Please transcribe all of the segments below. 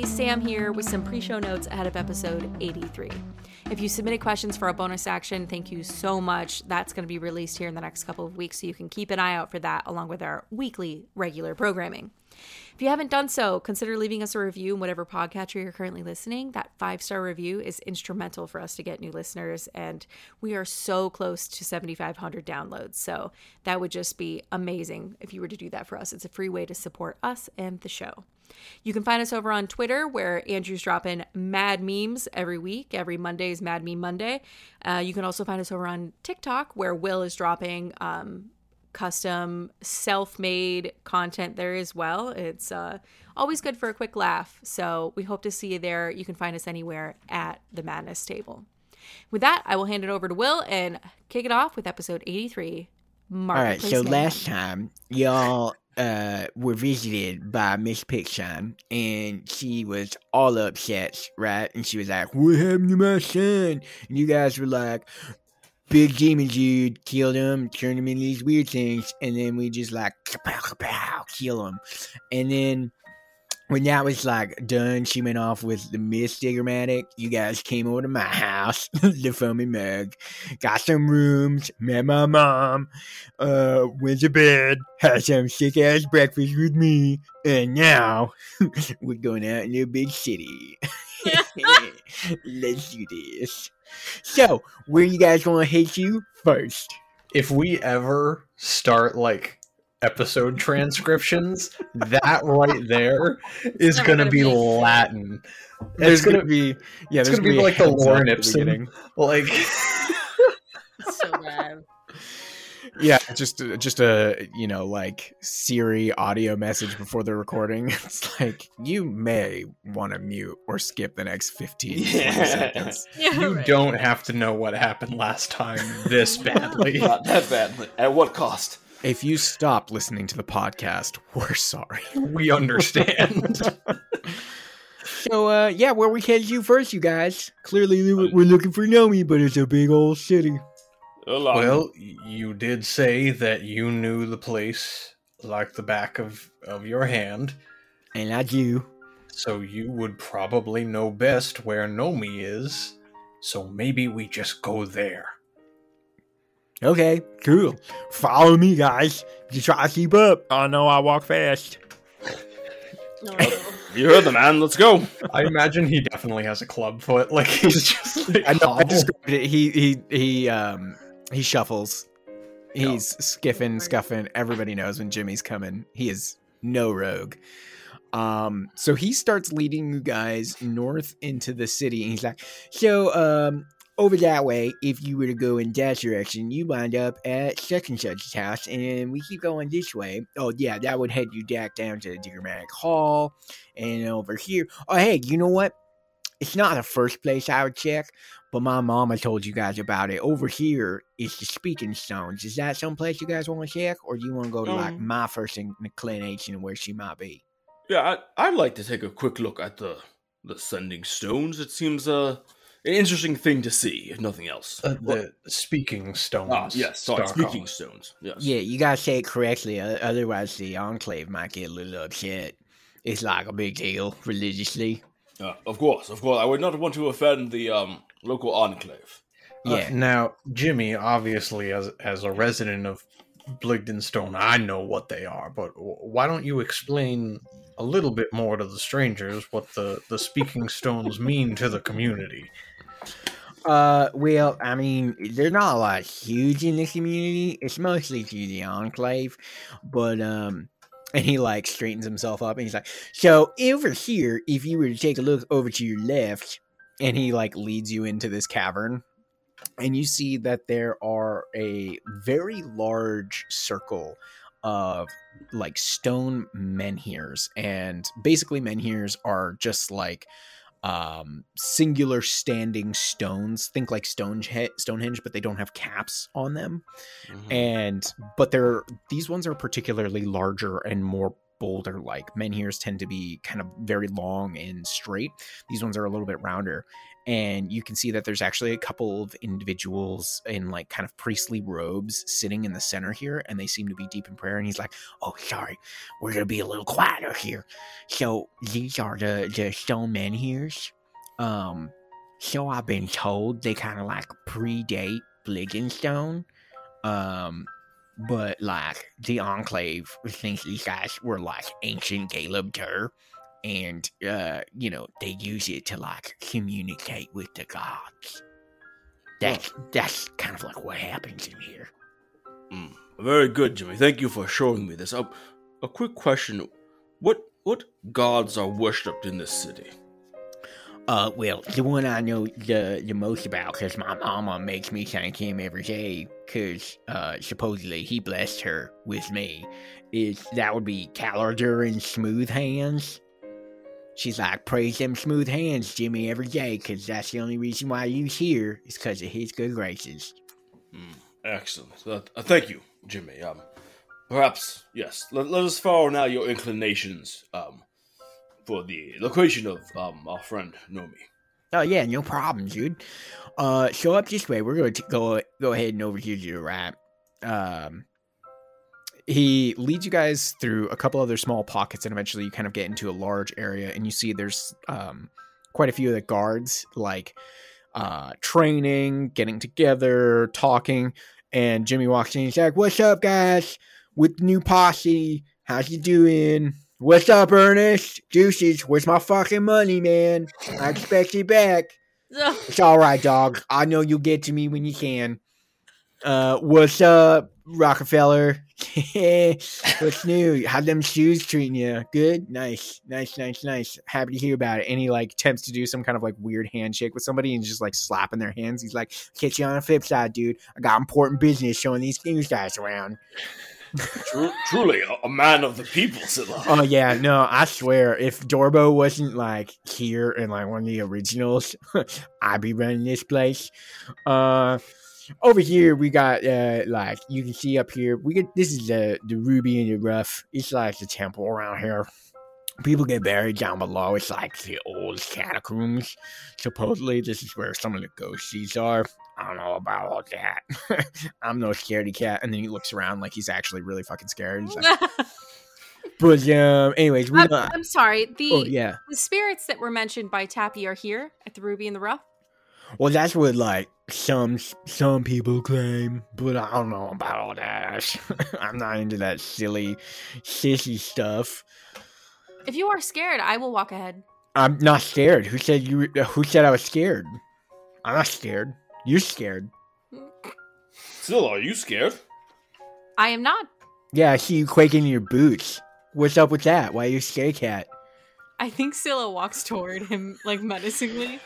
everybody. Sam here with some pre show notes ahead of episode 83. If you submitted questions for a bonus action, thank you so much. That's going to be released here in the next couple of weeks, so you can keep an eye out for that along with our weekly regular programming. If you haven't done so, consider leaving us a review in whatever podcatcher you're currently listening. That five star review is instrumental for us to get new listeners, and we are so close to 7,500 downloads. So that would just be amazing if you were to do that for us. It's a free way to support us and the show. You can find us over on Twitter, where Andrew's dropping mad memes every week. Every Monday is Mad Meme Monday. Uh, you can also find us over on TikTok, where Will is dropping um, custom self-made content there as well it's uh, always good for a quick laugh so we hope to see you there you can find us anywhere at the madness table with that i will hand it over to will and kick it off with episode 83 all right so last time y'all uh, were visited by Miss Pixon, and she was all upset, right? And she was like, "What happened to my son?" And you guys were like, big demon dude, killed him, turned him into these weird things, and then we just like kapow, kapow, kill him. And then when that was like done, she went off with the Miss Diggermatic. You guys came over to my house, the foamy mug, got some rooms, met my mom, uh, went to bed, had some sick ass breakfast with me, and now we're going out in a big city. Let's do this. So, where you guys to hit you first? If we ever start like episode transcriptions, that right there is going to be Latin. There's going to be yeah, it's going to be, be like the Lorem Ipsum, like so bad yeah, just just a you know like Siri audio message before the recording. It's like you may want to mute or skip the next 15 yeah. seconds. Yeah, you right. don't have to know what happened last time this badly. Not that badly. At what cost? If you stop listening to the podcast, we're sorry. We understand. so uh yeah, where we headed you first, you guys. Clearly we're looking for Nomi, but it's a big old city. Well, you did say that you knew the place like the back of, of your hand. And I do. So you would probably know best where Nomi is. So maybe we just go there. Okay, cool. Follow me, guys. Just try to keep up. I know I walk fast. No. you heard the man. Let's go. I imagine he definitely has a club foot. Like he's just like I know. I described it. He he he um he shuffles. He's no. skiffing, scuffing. Everybody knows when Jimmy's coming. He is no rogue. Um, so he starts leading you guys north into the city, and he's like, "So, um, over that way, if you were to go in that direction, you wind up at such and such's house, and we keep going this way. Oh yeah, that would head you back down to the Dramatic Hall, and over here. Oh hey, you know what? It's not the first place I would check, but my mama told you guys about it. Over here is the Speaking Stones. Is that someplace you guys want to check, or do you want to go to um, like my first inclination where she might be? Yeah, I, would like to take a quick look at the the Sending Stones. It seems uh, an interesting thing to see, if nothing else. Uh, the Speaking Stones. Ah, yes, sorry, Speaking Stones. Yes. Yeah, you gotta say it correctly, otherwise the Enclave might get a little upset. It's like a big deal religiously. Uh, of course, of course. I would not want to offend the um, local enclave. Yeah. Uh, now, Jimmy, obviously, as as a resident of Blingdenstone, I know what they are. But why don't you explain a little bit more to the strangers what the the speaking stones mean to the community? Uh, well, I mean, they're not a lot huge in the community. It's mostly through the enclave, but um, and he like straightens himself up and he's like, so over here, if you were to take a look over to your left, and he like leads you into this cavern, and you see that there are a very large circle of like stone menhirs, and basically menhirs are just like um singular standing stones. Think like stonehenge stonehenge but they don't have caps on them. Mm-hmm. and but they're these ones are particularly larger and more boulder like menhirs tend to be kind of very long and straight. These ones are a little bit rounder and you can see that there's actually a couple of individuals in like kind of priestly robes sitting in the center here and they seem to be deep in prayer and he's like oh sorry we're gonna be a little quieter here so these are the the stone menhir um so i've been told they kind of like predate Blingdenstone. um but like the enclave thinks these guys were like ancient Caleb Tur and uh, you know they use it to like communicate with the gods. That's that's kind of like what happens in here. Mm, very good, Jimmy. Thank you for showing me this. Uh, a quick question: What what gods are worshipped in this city? Uh, well, the one I know the the most about, because my mama makes me thank him every day, because uh, supposedly he blessed her with me, is that would be Calordur and Smooth Hands. She's like, praise them smooth hands, Jimmy, every day, because that's the only reason why you's here is because of his good graces. Mm, excellent. Uh, thank you, Jimmy. Um, perhaps yes. Let, let us follow now your inclinations. Um, for the location of um our friend Nomi. Oh yeah, no problem, dude. Uh, so up this way, we're going to go go ahead and over here to the right. Um, he leads you guys through a couple other small pockets and eventually you kind of get into a large area and you see there's um, quite a few of the guards like uh, training getting together talking and jimmy walks in he's like what's up guys? With the new posse how's you doing? What's up ernest? Juices where's my fucking money man? I expect you back. It's all right dog. I know you'll get to me when you can uh, what's up, Rockefeller? what's new? How them shoes treating you? Good, nice, nice, nice, nice. Happy to hear about it. And he like attempts to do some kind of like weird handshake with somebody and just like slapping their hands. He's like, "Catch you on the flip side, dude. I got important business showing these news guys around." truly, a, man of the people, Scylla. Oh yeah, no, I swear, if Dorbo wasn't like here and like one of the originals, I'd be running this place. Uh over here we got uh like you can see up here we get this is the the ruby and the rough it's like the temple around here. People get buried down below. It's like the old catacombs. Supposedly this is where some of the ghosties are. I don't know about all that. I'm no scaredy cat. And then he looks around like he's actually really fucking scared. Like, but um anyways we I'm, I'm sorry. The oh, yeah. the spirits that were mentioned by tappy are here at the ruby and the rough well, that's what like some some people claim, but I don't know about all that. I'm not into that silly, sissy stuff. If you are scared, I will walk ahead. I'm not scared. Who said you? Who said I was scared? I'm not scared. You're scared. Still, are you scared? I am not. Yeah, I see you quaking in your boots. What's up with that? Why are you a scared cat? I think Scylla walks toward him like menacingly.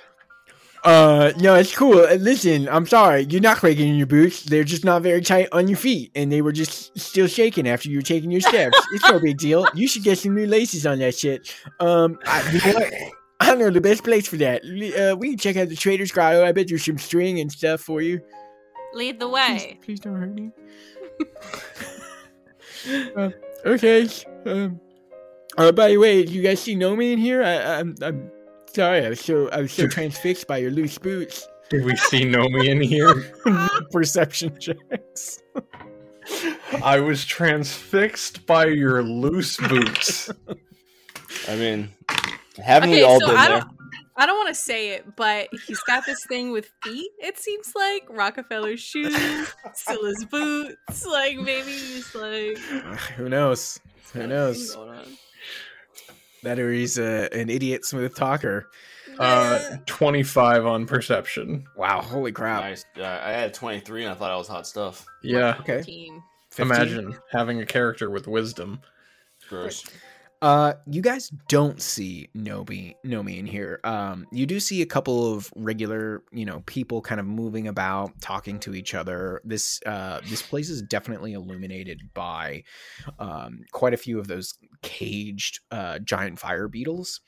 Uh, no, it's cool. Uh, listen, I'm sorry. You're not quaking in your boots. They're just not very tight on your feet, and they were just still shaking after you were taking your steps. it's no big deal. You should get some new laces on that shit. Um, I, you know what? I know the best place for that. Uh, we can check out the Trader's Grotto. I bet there's some string and stuff for you. Lead the way. Please, please don't hurt me. uh, okay. Um. Uh, by the way, you guys see Nomi in here? I, I'm, I'm Sorry, I was so I was so transfixed by your loose boots. Did we see Nomi in here? Perception checks. I was transfixed by your loose boots. I mean, haven't okay, we all so been I there? don't, I don't want to say it, but he's got this thing with feet. It seems like Rockefeller's shoes, Scylla's boots. Like maybe he's like. Who knows? Who knows? That or he's a, an idiot smooth talker. Uh, 25 on perception. Wow, holy crap. Nice. Uh, I had 23 and I thought I was hot stuff. Yeah. Okay. 15. 15? Imagine having a character with wisdom. Gross. Uh, you guys don't see Nomi Nomi in here. Um, you do see a couple of regular, you know, people kind of moving about, talking to each other. This uh, this place is definitely illuminated by um, quite a few of those caged uh, giant fire beetles,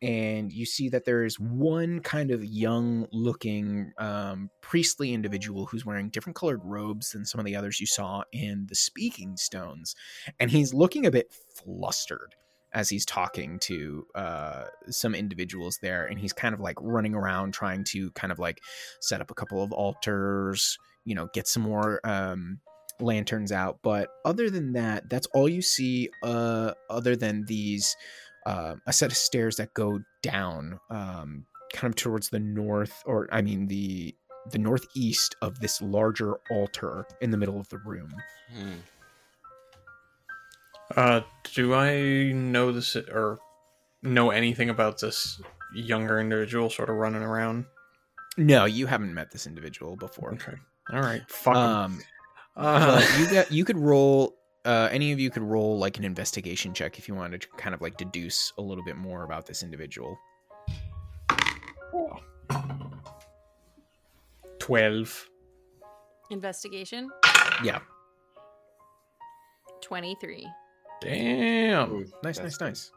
and you see that there is one kind of young looking um, priestly individual who's wearing different colored robes than some of the others you saw in the speaking stones, and he's looking a bit flustered as he's talking to uh, some individuals there, and he's kind of like running around trying to kind of like set up a couple of altars, you know, get some more um, lanterns out. But other than that, that's all you see. Uh, other than these, uh, a set of stairs that go down, um, kind of towards the north, or I mean the the northeast of this larger altar in the middle of the room. Hmm. Uh, do I know this or know anything about this younger individual sort of running around? No, you haven't met this individual before. Okay. All right. Fuck 'em. Um, Uh, you get you could roll. Uh, any of you could roll like an investigation check if you wanted to kind of like deduce a little bit more about this individual. Twelve. Investigation Yeah, 23. Damn. nice, That's nice,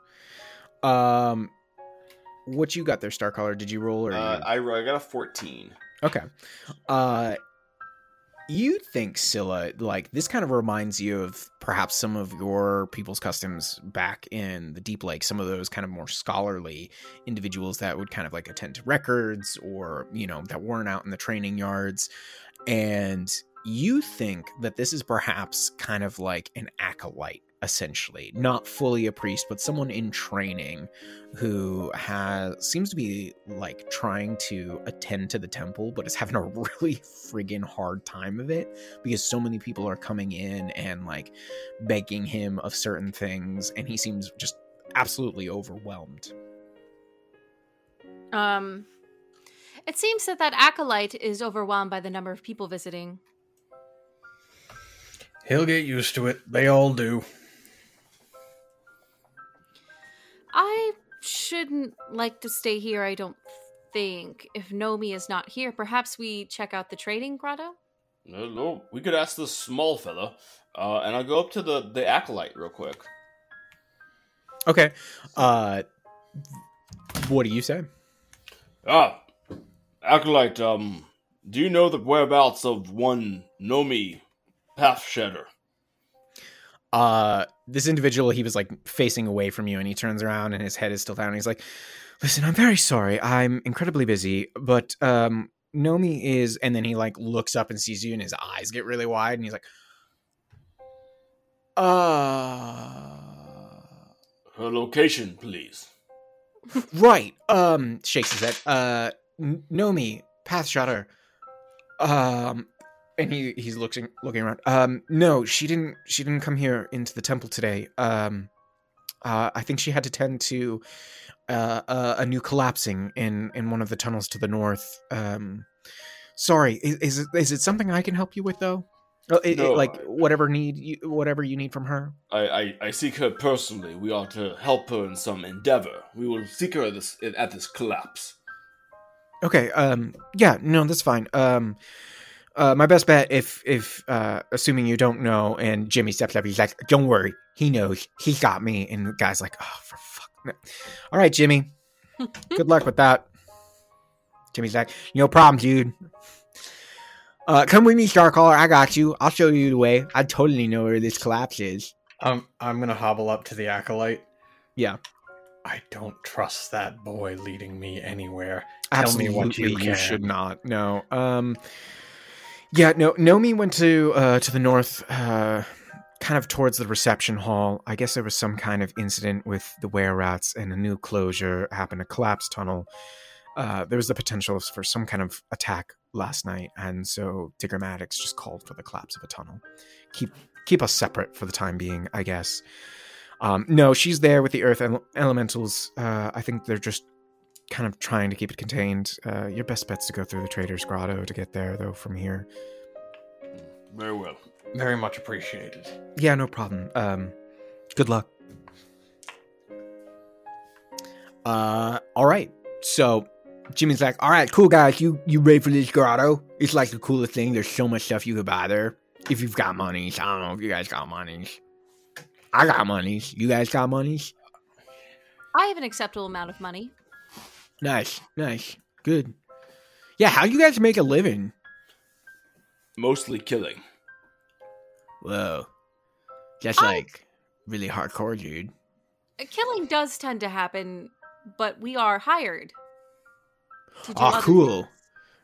nice. Um, what you got there, Star Starcaller? Did you roll or? Uh. I, I got a 14. Okay. Uh you think Scylla like this kind of reminds you of perhaps some of your people's customs back in the Deep Lake, some of those kind of more scholarly individuals that would kind of like attend to records or, you know, that weren't out in the training yards. And you think that this is perhaps kind of like an acolyte essentially not fully a priest but someone in training who has seems to be like trying to attend to the temple but is having a really friggin' hard time of it because so many people are coming in and like begging him of certain things and he seems just absolutely overwhelmed Um, it seems that that acolyte is overwhelmed by the number of people visiting. He'll get used to it. They all do. I shouldn't like to stay here, I don't think. If Nomi is not here, perhaps we check out the trading grotto? No, no, we could ask the small fella. Uh, and I'll go up to the, the acolyte real quick. okay uh what do you say Ah, acolyte, um, do you know the whereabouts of one Nomi Pathshedder? Uh this individual he was like facing away from you and he turns around and his head is still down and he's like listen i'm very sorry. I'm incredibly busy but um nomi is and then he like looks up and sees you and his eyes get really wide and he's like uh Her location, please. right. Um shakes his head. Uh nomi Pathshedder. Um and he he's looking looking around um no she didn't she didn't come here into the temple today um uh i think she had to tend to uh a, a new collapsing in in one of the tunnels to the north um sorry is, is it is it something i can help you with though Oh, it- it- like whatever need you whatever you need from her I, I, I seek her personally. We are to help her in some endeavor. We will seek her at this, at this collapse. Okay. Um. Yeah. No, that's fine. Um. Uh, my best bet, if if uh, assuming you don't know, and Jimmy steps up, he's like, "Don't worry, he knows. He got me." And the guy's like, "Oh, for fuck." no." All right, Jimmy. Good luck with that. Jimmy's like, "No problem, dude. Uh, come with me, Starcaller. I got you. I'll show you the way. I totally know where this collapse is." Um, I'm gonna hobble up to the acolyte. Yeah. I don't trust that boy leading me anywhere. Tell me Absolutely, what you you can. should not. No. Um. Yeah. No. Nomi went to uh to the north, uh, kind of towards the reception hall. I guess there was some kind of incident with the were rats, and a new closure happened. A collapsed tunnel. Uh, there was the potential for some kind of attack last night, and so Digrammatics just called for the collapse of a tunnel. Keep keep us separate for the time being, I guess. Um, no, she's there with the Earth ele- Elementals. Uh, I think they're just kind of trying to keep it contained. Uh, your best bet's to go through the Trader's Grotto to get there, though, from here. Very well. Very much appreciated. Yeah, no problem. Um, good luck. Uh, all right. So Jimmy's like, all right, cool guys, you you ready for this grotto? It's like the coolest thing. There's so much stuff you could buy there if you've got monies. I don't know if you guys got monies. I got monies. You guys got monies? I have an acceptable amount of money. Nice, nice, good. Yeah, how you guys make a living? Mostly killing. Whoa, that's I- like really hardcore, dude. killing does tend to happen, but we are hired. to Oh, cool. things.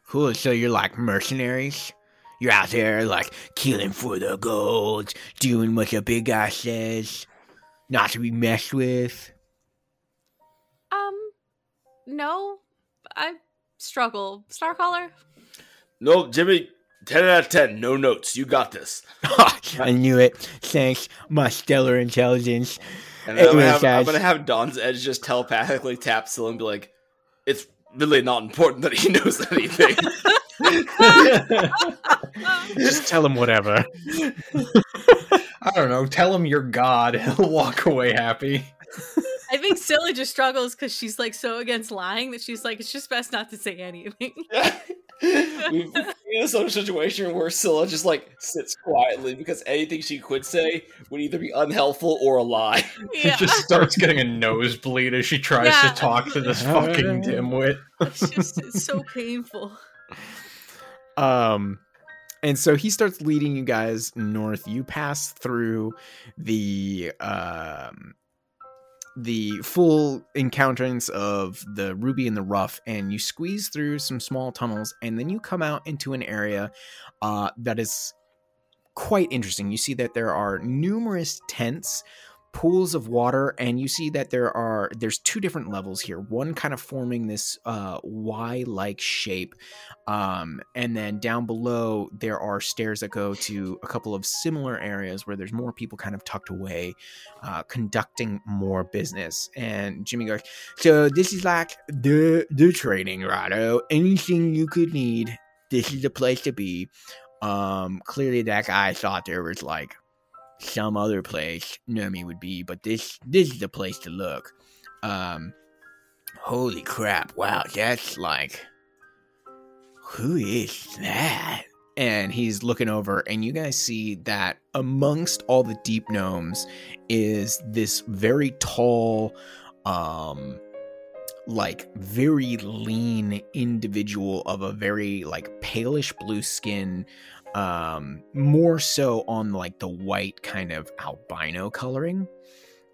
Cool. So you're like mercenaries? You're out there like killing for the gold, doing what the big guy says, not to be messed with. Um, no, I struggle. Starcaller. No, Jimmy, 10 out of 10. No notes. You got this. I knew it. Thanks, my stellar intelligence. And then I'm, gonna have, I'm gonna have Don's Edge just telepathically tap Syl and be like, "It's really not important that he knows anything." Just tell him whatever. I don't know. Tell him you're God. He'll walk away happy. I think Scylla just struggles because she's like so against lying that she's like, it's just best not to say anything. We've been in a social situation where Scylla just like sits quietly because anything she could say would either be unhelpful or a lie. yeah, She just starts getting a nosebleed as she tries Yeah. to talk to this fucking dimwit. it's just it's so painful. Um, and so he starts leading you guys north. You pass through the um the full encounterance of the ruby and the rough and you squeeze through some small tunnels and then you come out into an area uh, that is quite interesting. You see that there are numerous tents pools of water and you see that there are there's two different levels here. One kind of forming this uh y like shape um and then down below there are stairs that go to a couple of similar areas where there's more people kind of tucked away uh conducting more business. And jimmy goes so this is like the the trading grotto. anything you could need this is the place to be. Um clearly that guy thought there was like some other place Nomi would be, but this this is the place to look. Um holy crap, wow, that's like who is that? And he's looking over, and you guys see that amongst all the deep gnomes is this very tall, um, like very lean individual of a very like palish blue skin um more so on like the white kind of albino coloring.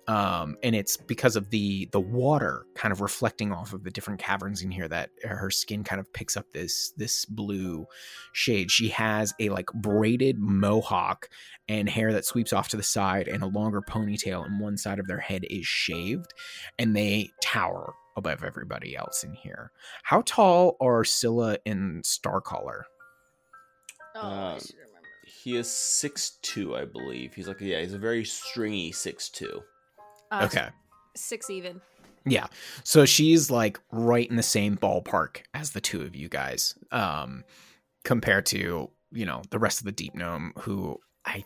Um and it's because of the the water kind of reflecting off of the different caverns in here that her skin kind of picks up this this blue shade. She has a like braided mohawk and hair that sweeps off to the side and a longer ponytail and one side of their head is shaved and they tower above everybody else in here. How tall are scylla and starcaller Oh, I Um, should remember. He is six two, I believe. He's like yeah, he's a very stringy six two. Uh, okay six even. Yeah. So she's like right in the same ballpark as the two of you guys. Um compared to, you know, the rest of the deep gnome who I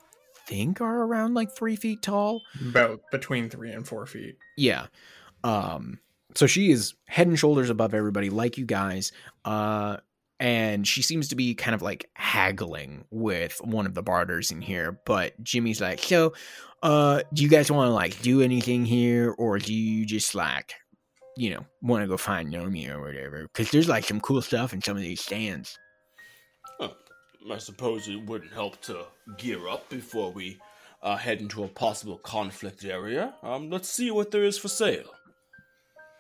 think are around like three feet tall. About between three and four feet. Yeah. Um so she is head and shoulders above everybody like you guys. Uh and she seems to be kind of like haggling with one of the barters in here, but Jimmy's like, "So, uh do you guys want to like do anything here or do you just like you know, want to go find Nomi or whatever cuz there's like some cool stuff in some of these stands." I suppose it wouldn't help to gear up before we uh, head into a possible conflict area. Um, let's see what there is for sale.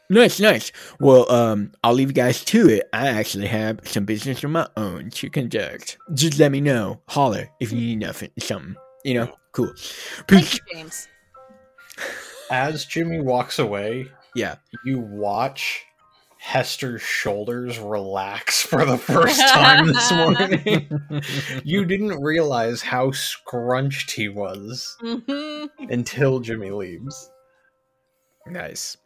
Nice, nice. Well, um, I'll leave you guys to it. I actually have some business of my own to conduct. Just let me know. Holler if you need nothing, something. You know, cool. Thank Peace. you, James. As Jimmy walks away, Yeah. you watch Hesk's shoulders relax for the first time this morning. you didn't realize how scrunched he was hmm until Jimmy leaves. Nice.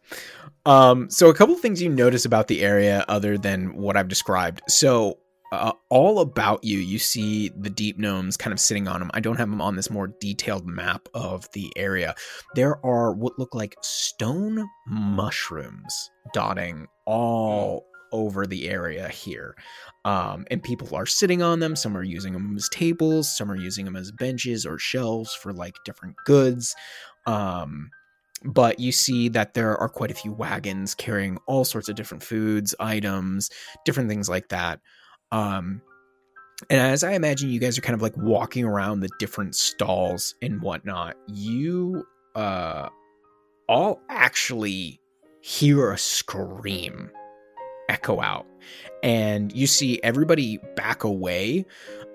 Um, so a couple things you notice about the area other than what I've described. So uh, all about you, you see the deep gnomes kind of sitting on them. I don't have them on this more detailed map of the area. There are what look like stone mushrooms dotting all over the area here. Um, and people are sitting on them. Some are using them as tables. Some are using them as benches or shelves for like different goods. Um, but you see that there are quite a few wagons carrying all sorts of different foods, items, different things like that. Um, and as I imagine you guys are kind of like walking around the different stalls and whatnot, you uh all actually hear a scream echo out and you see everybody back away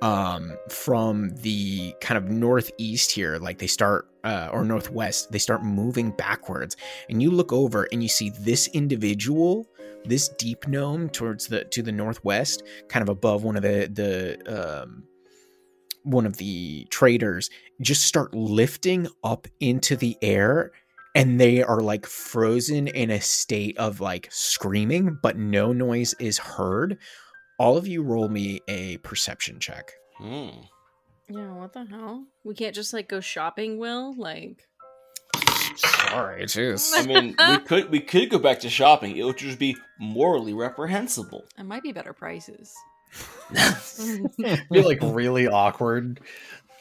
um, from the kind of northeast here like they start uh, or northwest they start moving backwards and you look over and you see this individual this deep gnome towards the to the northwest kind of above one of the the um, one of the traders just start lifting up into the air and they are like frozen in a state of like screaming, but no noise is heard. All of you roll me a perception check. Hmm. Yeah, what the hell? We can't just like go shopping, Will? Like Sorry, jeez. I mean, we could we could go back to shopping. It would just be morally reprehensible. it might be better prices. be like really awkward.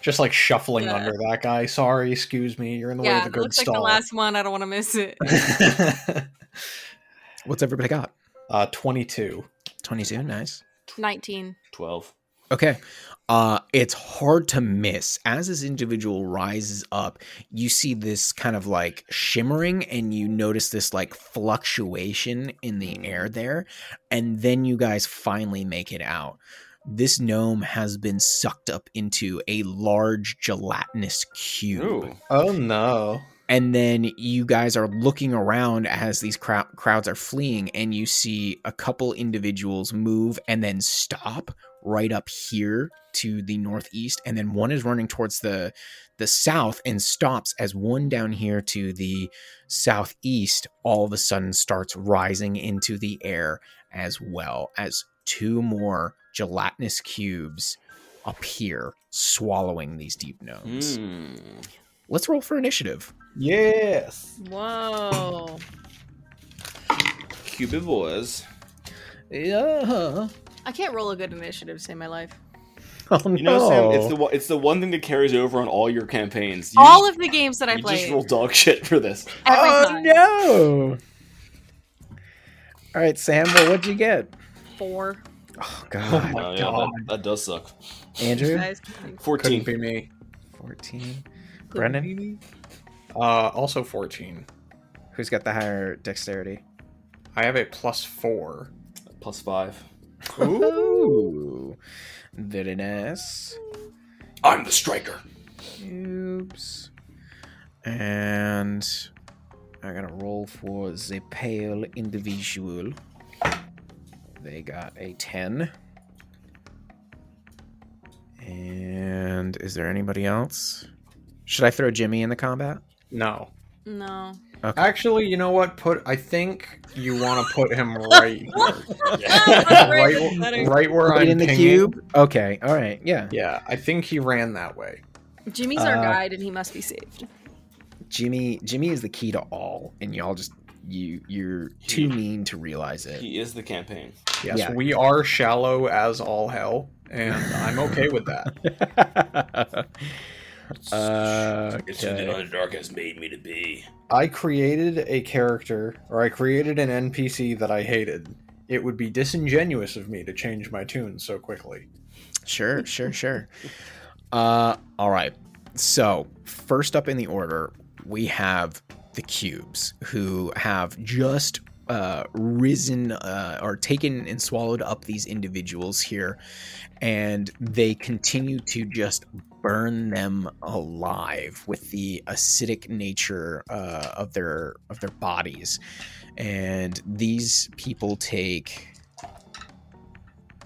Just like shuffling Yeah. under that guy. Sorry, excuse me. You're in the way of the good looks like the stall. last one. I don't want to miss it. What's everybody got? uh, 22. 22, nice. 19. Twelve. Okay. Uh it's hard to miss. As this individual rises up, you see this kind of like shimmering and you notice this like fluctuation in the air there and then you guys finally make it out. This gnome has been sucked up into a large gelatinous cube. Ooh. Oh no. and then you guys are looking around as these crowd crowds are fleeing and you see a couple individuals move and then stop right up here to the northeast and then one is running towards the the south and stops as one down here to the southeast all of a sudden starts rising into the air as well as two more gelatinous cubes appear swallowing these deep gnomes Hmm. let's roll for initiative Yes. Whoa. Cupid boys. Yeah. I can't roll a good initiative to save my life. Oh You know, Sam, it's the one, it's the one thing that carries over on all your campaigns. You All just, of the games that I play. just roll dog shit for this. every oh time. no! All right, Sam. Well, what'd you get? Four. Oh Oh God, my Oh, yeah, God. that, that does suck. Andrew. Fourteen. Couldn't be me. Fourteen. Brendan. Uh, also 14. Who's got the higher dexterity? I have a plus four. Plus five. Ooh, very nice. I'm the striker. Cubes. And I gotta roll for the pale individual. They got a 10. And is there anybody else? Should I throw Jimmy in the combat? No. no. Actually, you know what? Put I think you want to put him right here. Right, right, right where Right I'm in the pinging. cube? Okay, alright, yeah. Yeah, I think he ran that way. Jimmy's our Uh, guide and he must be saved. Jimmy Jimmy is the key to all, and y'all just you you're too mean to realize it. He is the campaign. Yes, Yeah. we are shallow as all hell, and I'm okay with that. uh, It's who the Underdark has made me to be. I created a character, or I created an NPC that I hated. It would be disingenuous of me to change my tune so quickly. Sure, sure, sure. Uh, all right. So first up in the order, we have the cubes, who have just uh, risen uh, or taken and swallowed up these individuals here, and they continue to just burn them alive with the acidic nature uh, of their of their bodies, and these people take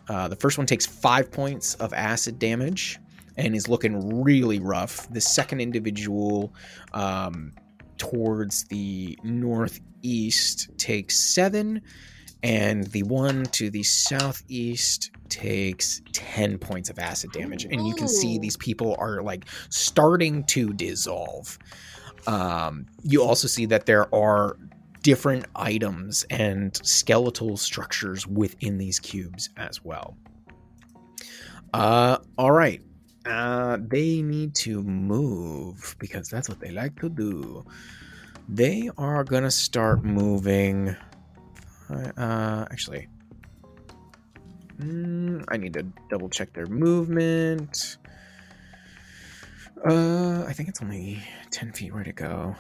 uh, the first one takes five points of acid damage and is looking really rough. The second individual um, towards the northeast takes seven, and the one to the southeast takes 10 points of acid damage. And you can see these people are like starting to dissolve. Um, you also see that there are different items and skeletal structures within these cubes as well. Uh, all right. Uh, they need to move because that's what they like to do. They are gonna start moving. Uh, actually, mm, I need to double check their movement. Uh, I think it's only ten feet. Where to go?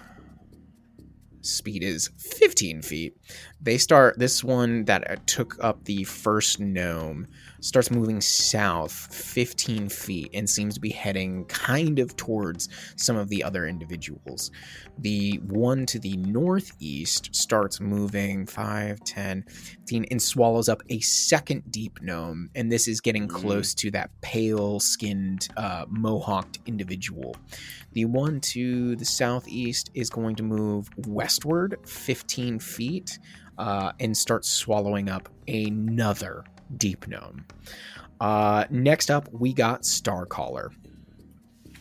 speed is 15 feet. They start, this one that took up the first gnome starts moving south 15 feet and seems to be heading kind of towards some of the other individuals. The one to the northeast starts moving 5, 10, 15, and swallows up a second deep gnome. And this is getting Mm. close to that pale skinned, uh, mohawked individual. The one to the southeast is going to move westward 15 feet uh, and start swallowing up another deep gnome. Uh, next up, we got Starcaller.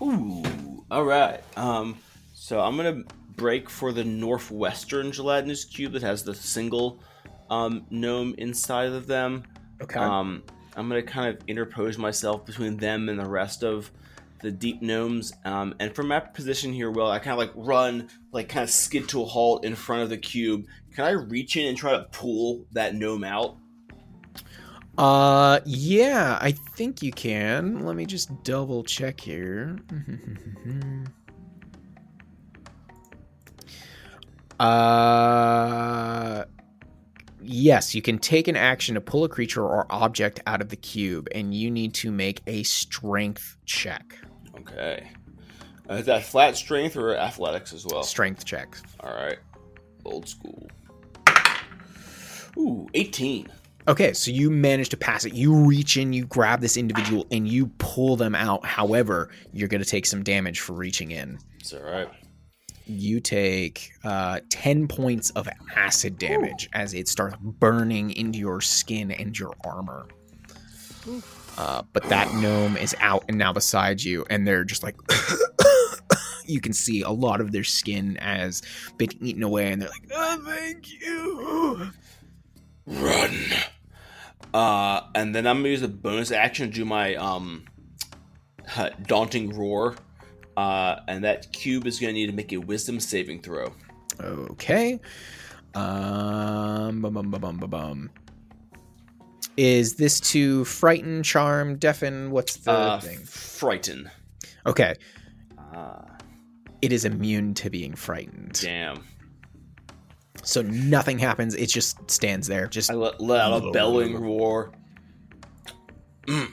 Ooh, all right. Um, so I'm gonna break for the northwestern gelatinous cube that has the single um, gnome inside of them. Okay. Um, I'm gonna kind of interpose myself between them and the rest of the deep gnomes. Um, and from my position here, Will, I kind of like run, like kind of skid to a halt in front of the cube. Can I reach in and try to pull that gnome out? Uh, yeah, I think you can. Let me just double check here. uh, yes, you can take an action to pull a creature or object out of the cube, and you need to make a strength check. Okay. Uh, is that flat strength or athletics as well? Strength check. All right. Old school. Ooh, 18. Okay, so you manage to pass it. You reach in, you grab this individual, and you pull them out. However, you're going to take some damage for reaching in. It's all right. you take uh, 10 points of acid damage as it starts burning into your skin and your armor. Uh, but that gnome is out and now beside you, and they're just like. you can see a lot of their skin has been eaten away, and they're like, oh, thank you. Run. Uh, and then I'm gonna use a bonus action to do my um, daunting roar. Uh, and that cube is gonna need to make a wisdom saving throw. Okay. Um, bum, bum, bum, bum, bum, bum. Is this to frighten, charm, deafen? What's the Uh, thing? frighten. Okay. Ah, it is immune to being frightened. damn. So nothing happens. It just stands there. Just I let, let out a bellowing roar. Mm.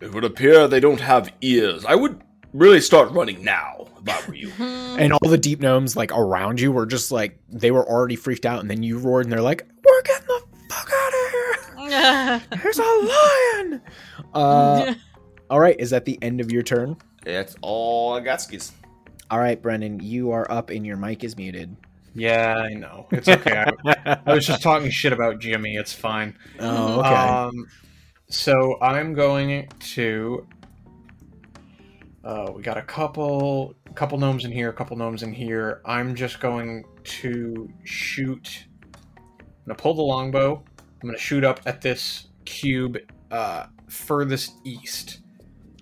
It would appear they don't have ears. I would really start running now if I were you. and all the deep gnomes like around you were just like they were already freaked out, and then you roared, and they're like, "We're getting the fuck out of here! There's a lion!" Uh, all right, is that the end of your turn? That's all I got, skis. All right, Brendan, you are up, and your mic is muted. Yeah, I know. It's okay. I, I was just talking shit about Jimmy. It's fine. Oh, okay. Um, so I'm going to. Uh, we got a couple, couple gnomes in here, a couple gnomes in here. I'm just going to shoot. I'm gonna pull the longbow. I'm gonna shoot up at this cube uh, furthest east.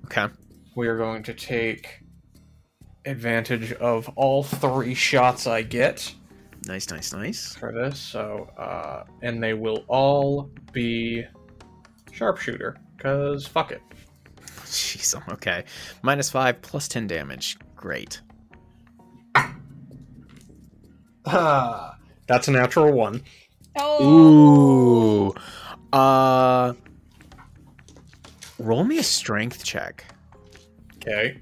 okay. We are going to take advantage of all three shots I get Nice, nice, nice. for this. So, uh, and they will all be sharpshooter, because fuck it. Jeez. Okay. Minus five plus ten damage. Great. Ah, that's a natural one. Oh. Ooh. Uh. Roll me a strength check. Okay.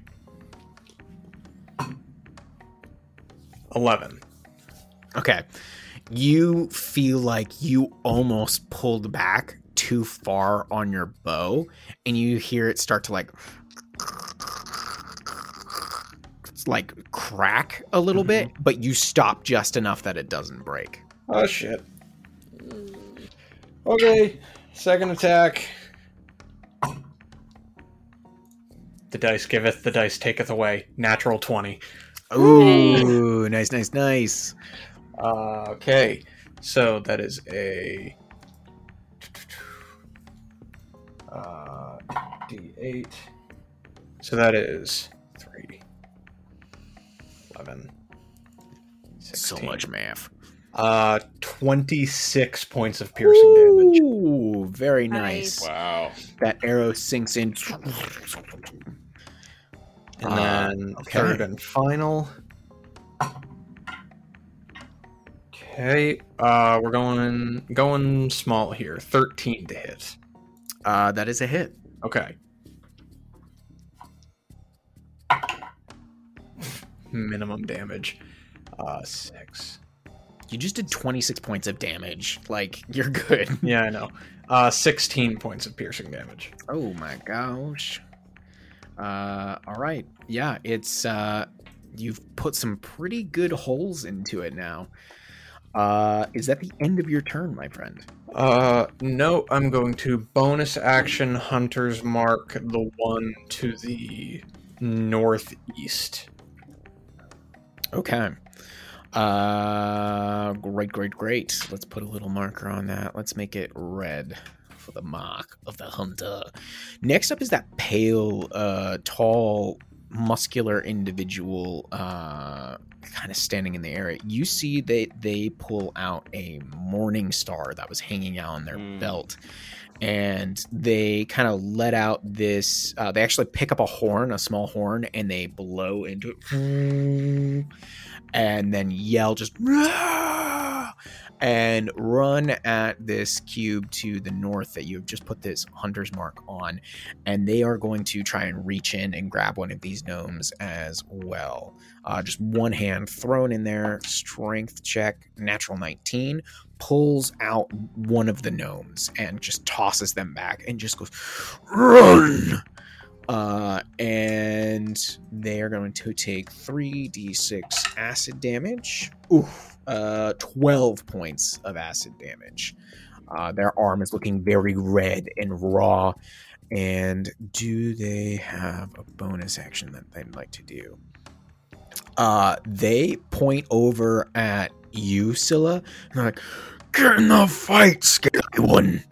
11. Okay. You feel like you almost pulled back too far on your bow, and you hear it start to like. It's like crack a little bit, mm-hmm. but you stop just enough that it doesn't break. Oh, shit. Okay, second attack. The dice giveth, the dice taketh away. Natural 20. Ooh, nice, nice, nice. Uh, okay, so that is a uh, d8. So that is 3, 11, So much math. Uh, 26 points of piercing damage. Ooh, very nice. Nice. Wow. That arrow sinks in. And Uh, then okay. third and final. Okay, uh, we're going going small here. Thirteen to hit. Uh, that is a hit. Okay. Minimum damage. Uh, six. You just did 26 points of damage. Like, you're good. Yeah, I know. Uh, sixteen points of piercing damage. Oh my gosh. Uh, all right. Yeah, it's uh, you've put some pretty good holes into it now. Uh, is that the end of your turn, my friend? Uh, no, I'm going to bonus action Hunter's Mark the one to the northeast. Okay. Uh, great, great, great. Let's put a little marker on that. Let's make it red for the mark of the hunter. Next up is that pale, uh, tall, muscular individual, uh, kind of standing in the area. You see they they pull out a morning star that was hanging out on their Mm. belt. And they kind of let out this. Uh, they actually pick up a horn, a small horn, and they blow into it and then yell just "Rah!" And run at this cube to the north that you have just put this hunter's mark on and they are going to try and reach in and grab one of these gnomes as well. Uh, just one hand thrown in there strength check natural 19 pulls out one of the gnomes and just tosses them back and just goes run! Uh, and they are going to take 3d6 acid damage. Oof, uh, 12 points of acid damage. Uh, their arm is looking very red and raw. And do they have a bonus action that they'd like to do? Uh, they point over at you, Scylla, and they're like, Get in the fight, scary one.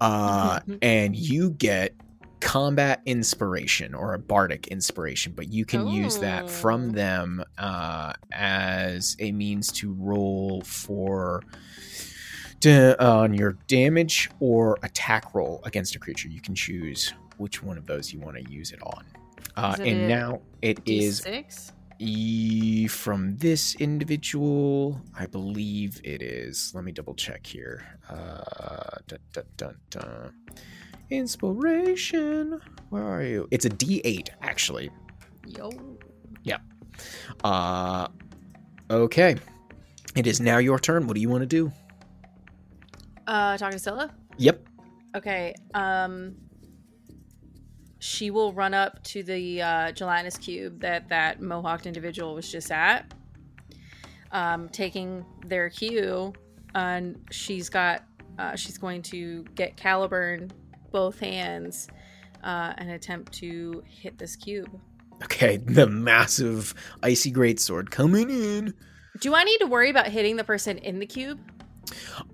Uh, and you get combat inspiration or a bardic inspiration, but you can use that from Oh. them uh, as a means to roll for da- on your damage or attack roll against a creature. You can choose which one of those you want to use it on. Uh, it and now it is. E from this individual, I believe it is. Let me double check here. Uh, dun, dun, dun, dun. Inspiration. Where are you? It's a D8, actually. Yo. Yeah. Uh, okay. It is now your turn. What do you want to do? Uh, talking to Scylla. Yep. Okay. Um, she will run up to the uh, gelatinous cube that that mohawked individual was just at, um, taking their cue, and she's got. Uh, she's going to get Caliburn both hands uh, and attempt to hit this cube. Okay. The massive icy greatsword coming in. Do I need to worry about hitting the person in the cube?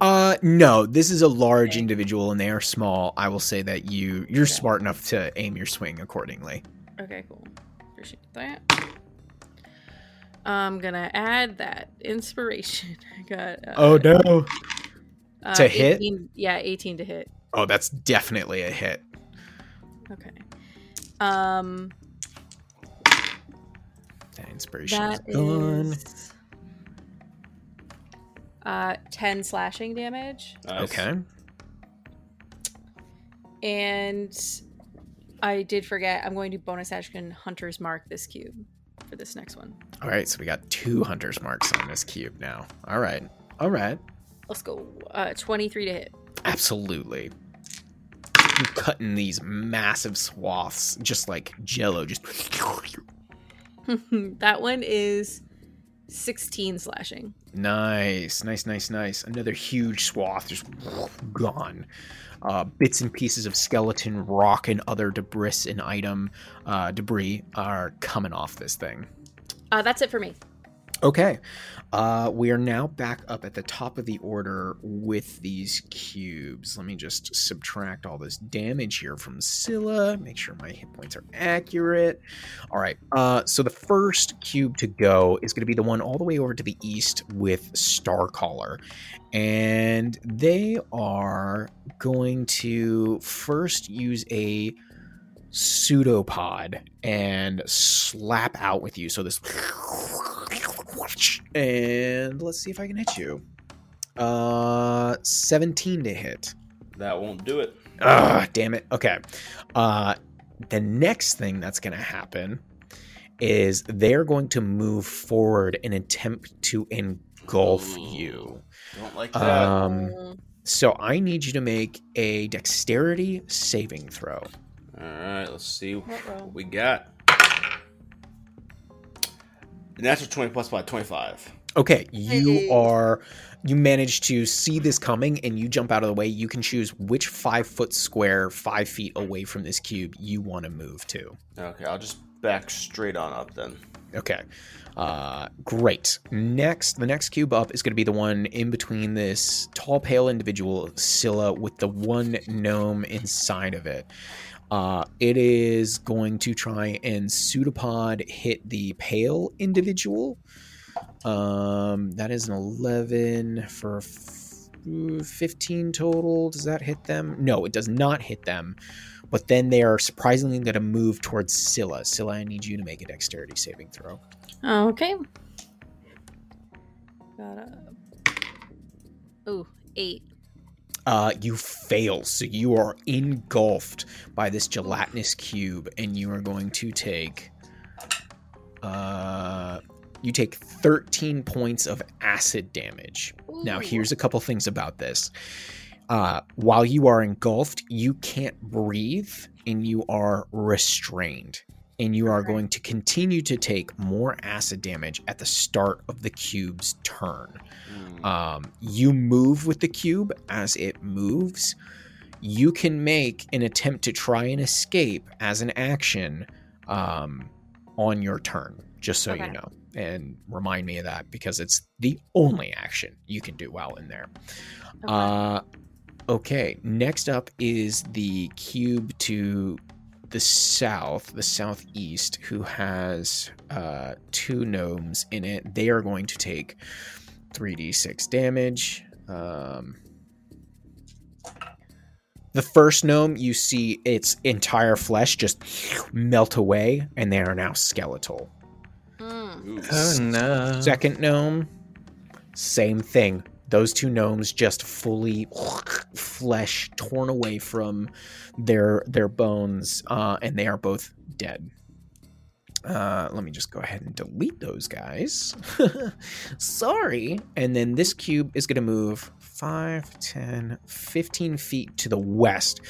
Uh no, this is a large Okay. individual and they are small. I will say that you you're Okay. smart enough to aim your swing accordingly. Okay, cool. Appreciate that. I'm gonna add that inspiration. I got. Uh, Oh no. uh, to hit? Yeah, 18 to hit. Oh, that's definitely a hit. Okay. Um, That inspiration that is done. is uh 10 slashing damage, Nice. Okay. and I did forget. I'm going to bonus action Hunter's Mark this cube for this next one. All right, so we got two hunters marks on this cube now. All right. All right. Let's go. Uh, 23 to hit. Absolutely. Cutting these massive swaths just like jello just that one is 16 slashing. Nice, nice, nice, nice. Another huge swath just gone. Uh, bits and pieces of skeleton, rock, and other debris and item uh, debris are coming off this thing. Uh, that's it for me. Okay, uh, we are now back up at the top of the order with these cubes. Let me just subtract all this damage here from Scylla. Make sure my hit points are accurate. All right, uh, so the first cube to go is going to be the one all the way over to the east with Starcaller, and they are going to first use a pseudopod and slap out with you. So this. And let's see if I can hit you. Uh, 17 to hit. That won't do it. Ugh, damn it. Okay. Uh, the next thing that's going to happen is they're going to move forward and attempt to engulf you. Don't like that. Um, so I need you to make a dexterity saving throw. All right, let's see what we got. Natural 20 plus by 25. Okay, you are you manage to see this coming and you jump out of the way. You can choose which five foot square, five feet away from this cube you want to move to. Okay, I'll just back straight on up then. Okay. Uh, great. Next, the next cube up is going to be the one in between this tall, pale individual, Scylla, with the one gnome inside of it. Uh, it is going to try and pseudopod hit the pale individual. Um, that is an 11 for f- 15 total. Does that hit them? No, it does not hit them. But then they are surprisingly going to move towards Scylla. Scylla, I need you to make a dexterity saving throw. Okay. Got a. Ooh, eight. Uh, you fail, so you are engulfed by this gelatinous cube, and you are going to take. Uh, you take 13 points of acid damage. Now, here's a couple things about this. Uh, while you are engulfed, you can't breathe and you are restrained. And you are going to continue to take more acid damage at the start of the cube's turn. Hmm. Um, you move with the cube as it moves. You can make an attempt to try and escape as an action um, on your turn, just so Okay. you know. And remind me of that because it's the only action you can do while in there. Okay. Uh, okay, next up is the cube to the south, the southeast, who has uh, two gnomes in it. They are going to take 3d6 damage. Um, the first gnome, you see its entire flesh just melt away, and they are now skeletal. Mm. Oh no. Second gnome, same thing. Those two gnomes just fully flesh torn away from their their bones, uh, and they are both dead. Uh, let me just go ahead and delete those guys. Sorry. And then this cube is going to move 5, 10, 15 feet to the west,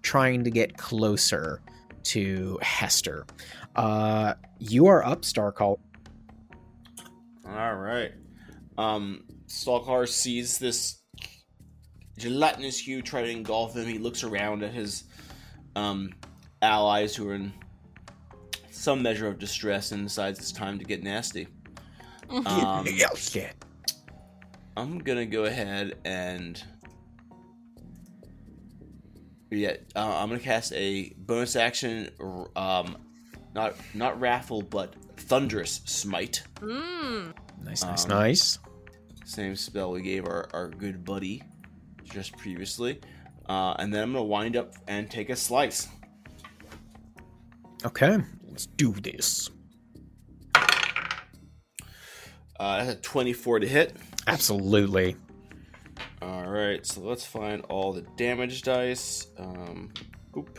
trying to get closer to Hester. Uh, you are up, Starcall. All right. Um, Starcaller sees this gelatinous hue try to engulf him. He looks around at his um, allies who are in some measure of distress and decides it's time to get nasty. Um, yeah, shit. I'm gonna go ahead and yeah, uh, I'm gonna cast a bonus action, um, not not wrathful, but thunderous smite. Mm. Nice, nice, Um, nice. Same spell we gave our, our good buddy just previously. Uh, and then I'm gonna wind up and take a slice. Okay, let's do this. Uh, that's a 24 to hit. Absolutely. All right, so let's find all the damage dice. Um, boop.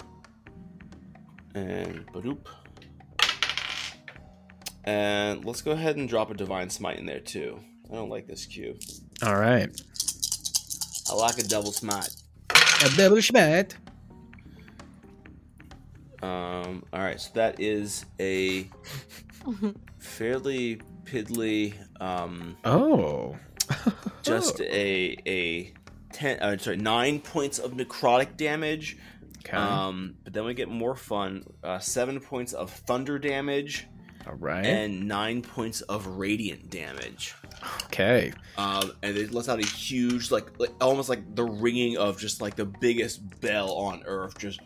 And badoop. And let's go ahead and drop a divine smite in there too. I don't like this cube. All right. I like a double smite. A double schmat. Um, all right, so that is a fairly piddly. Um, Oh. just a a ten. Uh, sorry, nine points of necrotic damage. Okay. Um, but then we get more fun. Uh, seven points of thunder damage All right. and nine points of radiant damage. Okay. Um, and it lets out a huge, like, like almost like the ringing of just like the biggest bell on earth, just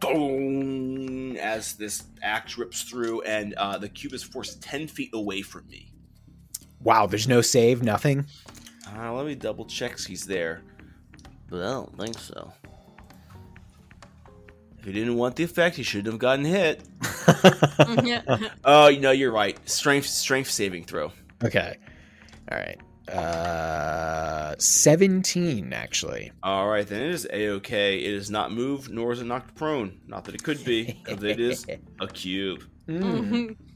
boom as this axe rips through, and uh, the cube is forced ten feet away from me. Wow. There's no save. Nothing. Uh, let me double check he's there, but I don't think so. If he didn't want the effect, he shouldn't have gotten hit. Oh, you know, you're right. Strength, strength saving throw. okay. All right. Uh, 17 actually. All right, then it is a okay. It is not moved, nor is it knocked prone. Not that it could be, because it is a cube. Mm.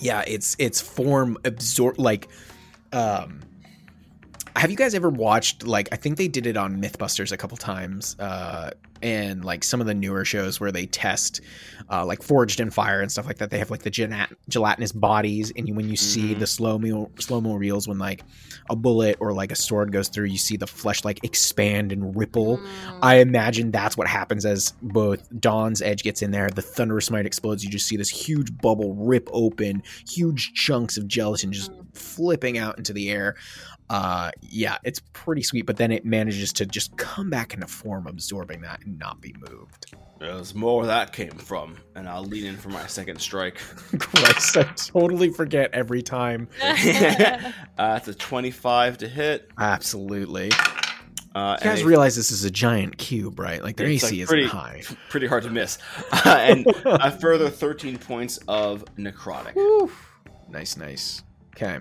Yeah, it's it's form absorb like um have you guys ever watched like I think they did it on Mythbusters a couple times uh and like some of the newer shows where they test uh like forged in fire and stuff like that they have like the gelat- gelatinous bodies and you, when you see Mhm. the slow mo slow mo reels when like a bullet or like a sword goes through you see the flesh like expand and ripple I imagine that's what happens as both Dawn's Edge gets in there, the Thunderous Smite explodes. You just see this huge bubble rip open, huge chunks of gelatin just flipping out into the air. Uh, yeah, it's pretty sweet, but then it manages to just come back into form, absorbing that and not be moved. There's more where that came from, and I'll lean in for my second strike. Christ, I totally forget every time. uh, it's a 25 to hit. Absolutely. Uh, You guys a- realize this is a giant cube, right? Like their AC like, isn't pretty- high. pretty hard to miss. Uh, and a further 13 points of necrotic. Nice, nice. Okay.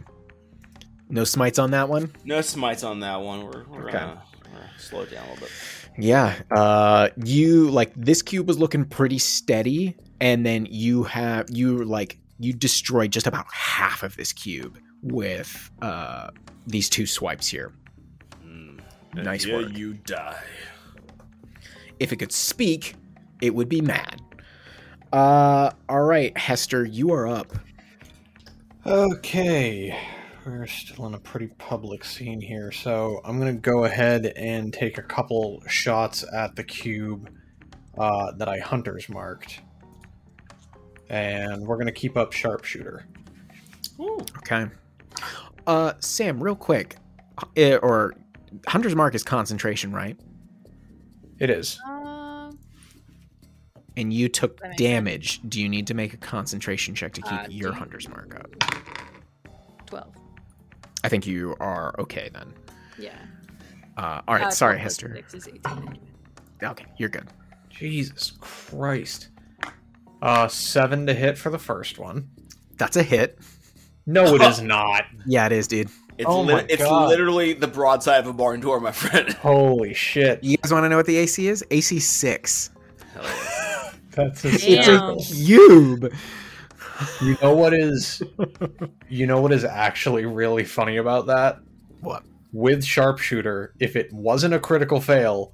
No smites on that one? No smites on that one. We're, we're, Okay. we're slow down a little bit. Yeah. Uh you like this cube was looking pretty steady and then you have you like you destroyed just about half of this cube with uh these two swipes here. Mm. Nice yeah, work. you die. If it could speak, it would be mad. Uh all right, Hester, you are up. Okay, we're still in a pretty public scene here, so I'm gonna go ahead and take a couple shots at the cube uh, that I hunters marked, and we're gonna keep up sharpshooter. Okay. Uh Sam, real quick. uh, or Hunter's Mark is concentration, right? It is. Um, And you took That makes damage. Do you need to make a concentration check to keep Uh, your Hunter's Mark up? 12. I think you are okay then. Yeah. Uh, all right, Uh, sorry, 12 Hester. six is 18. Okay, you're good. Jesus Christ. Uh, seven to hit for the first one. That's a hit. No, it is not. Yeah, it is, dude. It's, Oh lit- my it's literally the broadside of a barn door, my friend. Holy shit. You guys want to know what the AC is? AC six. Hell yeah. That's Damn. hysterical. Cube. You know what is you know what is actually really funny about that? What? With sharpshooter, if it wasn't a critical fail,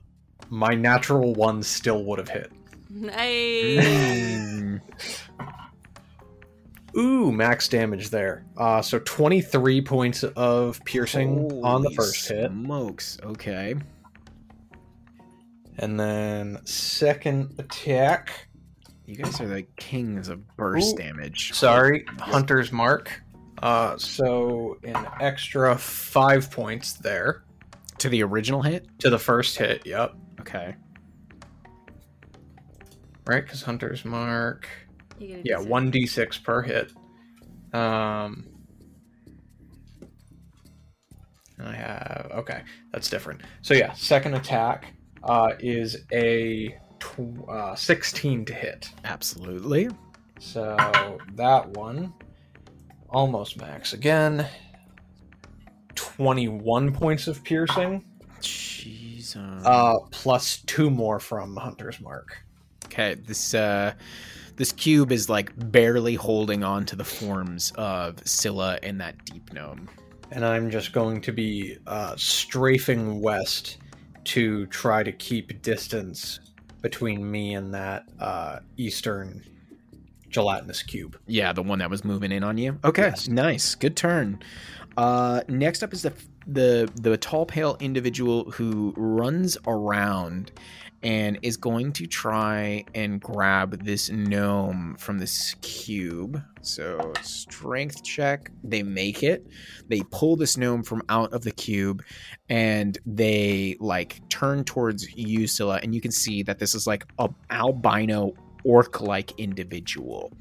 my natural one still would have hit. Nice. Mm. Ooh, max damage there. Uh so 23 points of piercing on the Holy first hit. Smokes. Okay. And then second attack. You guys are the kings of burst Ooh. damage. Sorry, hunter's mark. Uh so an extra 5 points there To the original hit. to the first hit. Yep. Okay. Right, cuz hunter's mark You get a Yeah, one d six per hit. Um, I have okay, that's different. So yeah, second attack uh, is a tw- uh, sixteen to hit. Absolutely. So that one almost max again. Twenty-one points of piercing, Jeez. uh, plus two more from Hunter's Mark. Okay, this uh this cube is like barely holding on to the forms of Scylla and that deep gnome. and I'm just going to be uh, strafing west to try to keep distance between me and that uh, eastern gelatinous cube. Yeah, the one that was moving in on you. Okay, Yes. nice. Good turn. Uh next up is the the the tall pale individual who runs around and is going to try and grab this gnome from this cube. So, strength check. They make it. They pull this gnome from out of the cube and they like turn towards you, and you can see that this is like a albino orc like individual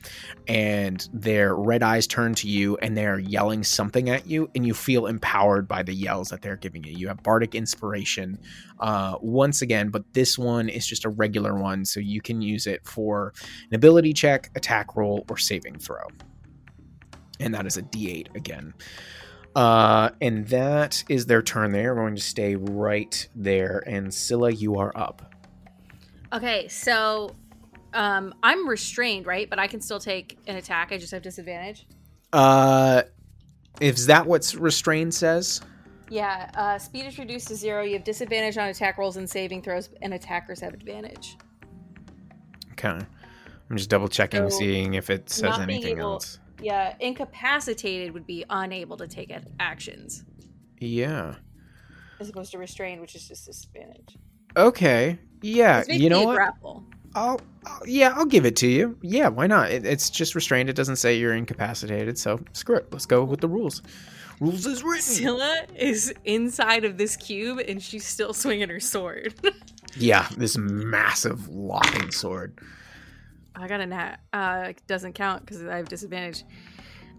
and their red eyes turn to you and they're yelling something at you and you feel empowered by the yells that they're giving you you have bardic inspiration uh, once again but this one is just a regular one so you can use it for an ability check attack roll or saving throw and that is a d8 again Uh, and that is their turn. They are going to stay right there. And Scylla, you are up. Okay, so um, I'm restrained, right? But I can still take an attack. I just have disadvantage. Uh, is that what restrained says? Yeah, uh, speed is reduced to zero. You have disadvantage on attack rolls and saving throws, and attackers have advantage. Okay. I'm just double checking, So, seeing if it says anything able- else. Yeah, incapacitated would be unable to take actions, Yeah. as opposed to restrained, which is just disadvantage. Okay. Yeah. It's You know what? grapple. I'll, I'll- yeah, I'll give it to you. Yeah, why not? It, it's just restrained. It doesn't say you're incapacitated, so screw it. Let's go with the rules. Rules is written. Scylla is inside of this cube, and she's still swinging her sword. Yeah, this massive lopping sword. I got a nat. Uh, doesn't count because I have disadvantage.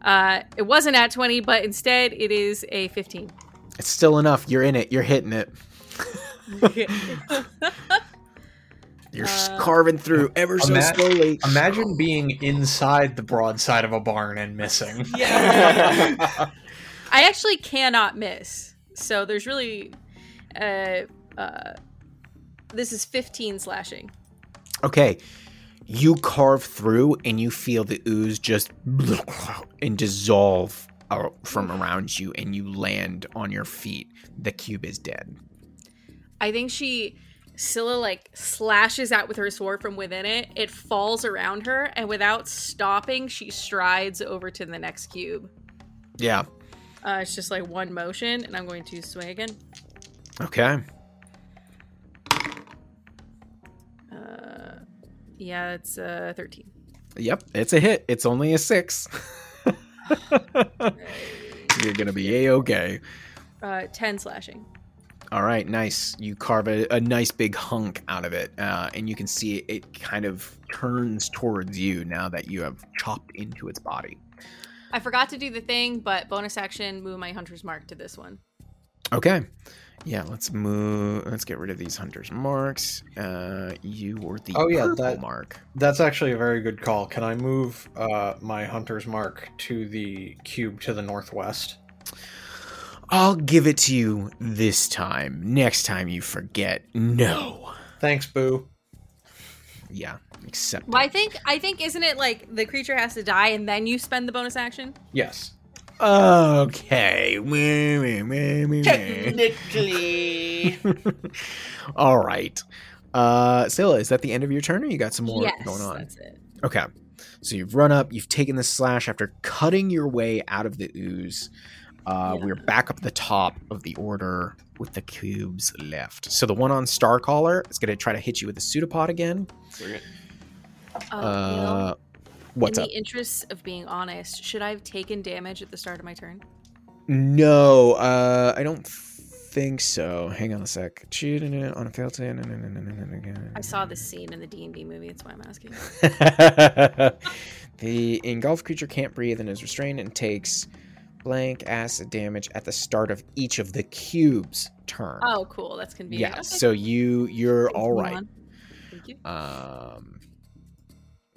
Uh, it wasn't at 20, but instead it is a 15. It's still enough. You're in it. You're hitting it. You're Uh, carving through ever so Ima- slowly. Imagine being inside the broadside of a barn and missing. yeah. I actually cannot miss. So there's really. Uh, uh, this is 15 slashing. Okay. You carve through and you feel the ooze just and dissolve from around you and you land on your feet. The cube is dead. I think she. Scylla like slashes out with her sword from within it. It falls around her, and without stopping, she strides over to the next cube. Yeah. Uh, it's just like one motion, and I'm going to swing again. Okay. Uh, yeah, it's uh 13. Yep, it's a hit. It's only a six. You're gonna be a okay. Uh, 10 slashing. All right, nice. You carve a, a nice big hunk out of it, uh, and you can see it, it kind of turns towards you now that you have chopped into its body. I forgot to do the thing, but bonus action, move my hunter's mark to this one. Okay. Yeah, let's move. Let's get rid of these hunters' marks. Uh, you were the Oh, yeah, purple that- mark. That's actually a very good call. Can I move uh, my hunter's mark to the cube to the northwest? I'll give it to you this time. Next time you forget, no. Thanks, Boo. Yeah, accept. Well, I think I think isn't it like the creature has to die and then you spend the bonus action? Yes. Okay. Technically. All right. Uh, Scylla, is that the end of your turn, or you got some more yes, going on? Yes, that's it. Okay. So you've run up, you've taken the slash after cutting your way out of the ooze. Uh, Yeah. We're back up the top of the order with the cubes left. So the one on Starcaller is going to try to hit you with the pseudopod again. Bring it. Uh, Uh, Neil, what's in up? the interest of being honest, should I have taken damage at the start of my turn? No, uh, I don't think so. Hang on a sec. On a fail. I saw this scene in the D and D movie. That's why I'm asking. the engulfed creature can't breathe and is restrained and takes blank acid damage at the start of each of the cubes' turn. Oh, cool. That's convenient. yeah. Okay. So you you're Thanks, all right. Thank you. Um.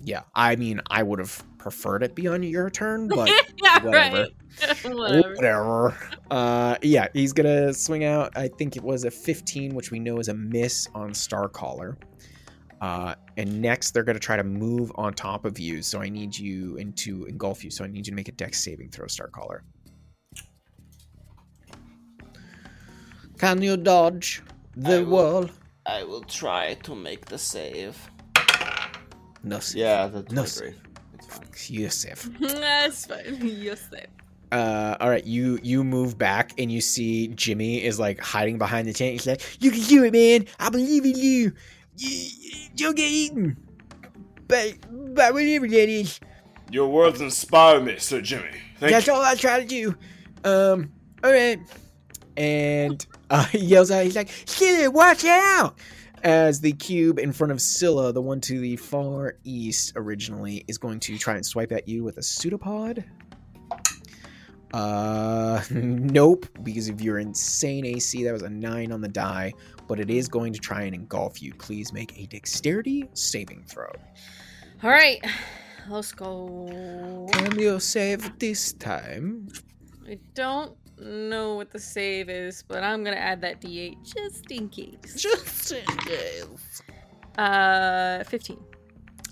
Yeah, I mean, I would have preferred it be on your turn, but yeah, whatever. Whatever. Whatever. Uh, yeah, he's gonna swing out. I think it was a 15, which we know is a miss on Starcaller. Uh, and next they're gonna try to move on top of you. So I need you and to engulf you. So I need you to make a Dex saving throw, Starcaller. Can you dodge the I will. wall? I will try to make the save. No, sir. Yeah, that's No, no, sir. great. It's fine. Yusuf. That's fine. Yes, sir. Uh, all right, you you move back and you see Jimmy is like hiding behind the tent. He's like, "You can do it, man. I believe in you. you you'll get eaten, but but whatever that is, Your words inspire me, Sir Jimmy. Thank that's you. all I try to do." Um, all right, and uh, he yells out. He's like, "Scylla, watch out!" As the cube in front of Scylla, the one to the far east originally, is going to try and swipe at you with a pseudopod. Uh, nope, because of your insane AC, that was a 9 on the die, but it is going to try and engulf you. Please make a dexterity saving throw. All right. Let's go. Can you save this time? I don't know what the save is, but I'm gonna add that D8 just in case. Just in case. Uh, 15.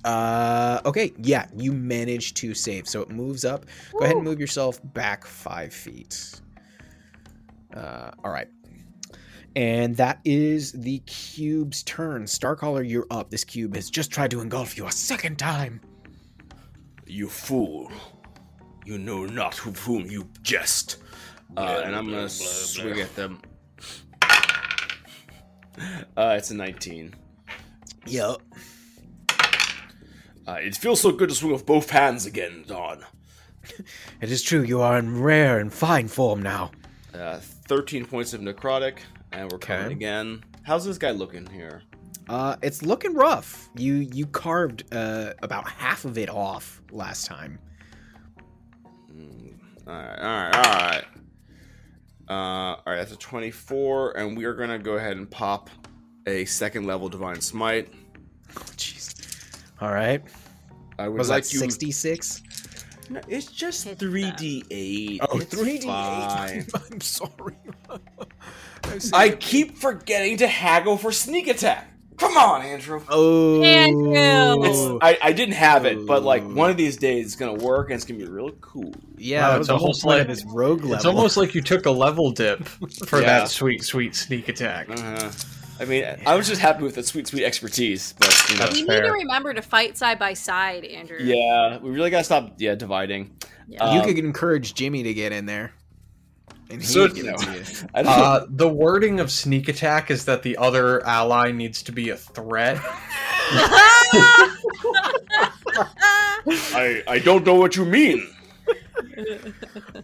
Uh, okay, yeah, you manage to save, so it moves up. Go ahead and move yourself back five feet. Uh, all right, and that is the cube's turn. Starcaller, you're up. This cube has just tried to engulf you a second time. You fool. You know not with whom you jest. Uh, and I'm gonna swing at them. Uh, it's a 19. Yep. Uh, it feels so good to swing with both hands again, Don. It is true. You are in rare and fine form now. Uh, 13 points of necrotic, and we're coming Okay. again. How's this guy looking here? Uh, it's looking rough. You you carved uh about half of it off last time. Mm, Alright, alright, alright. Uh, alright, that's a 24, and we are gonna go ahead and pop a second level Divine Smite. Oh, jeez. All right. I would Was like that you. sixty six? No, it's just Hit 3d8. Oh, It's 3D8. fine. I'm sorry. I keep forgetting to haggle for sneak attack. Come on, Andrew. Oh. Andrew! It's, I, I didn't have it, but like one of these days it's gonna work and it's gonna be really cool. Yeah, Wow, that it's was the whole almost point like- of this rogue level. It's almost like you took a level dip for Yeah. that sweet, sweet sneak attack. Uh-huh. I mean, I was just happy with the sweet, sweet expertise, but you know, That's we fair. need to remember to fight side by side, Andrew. yeah, we really gotta stop, yeah, dividing. Yeah. you um, could encourage Jimmy to get in there. And he So, would you it know. to you. I don't Uh, the wording of sneak attack is that the other ally needs to be a threat. I, I don't know what you mean.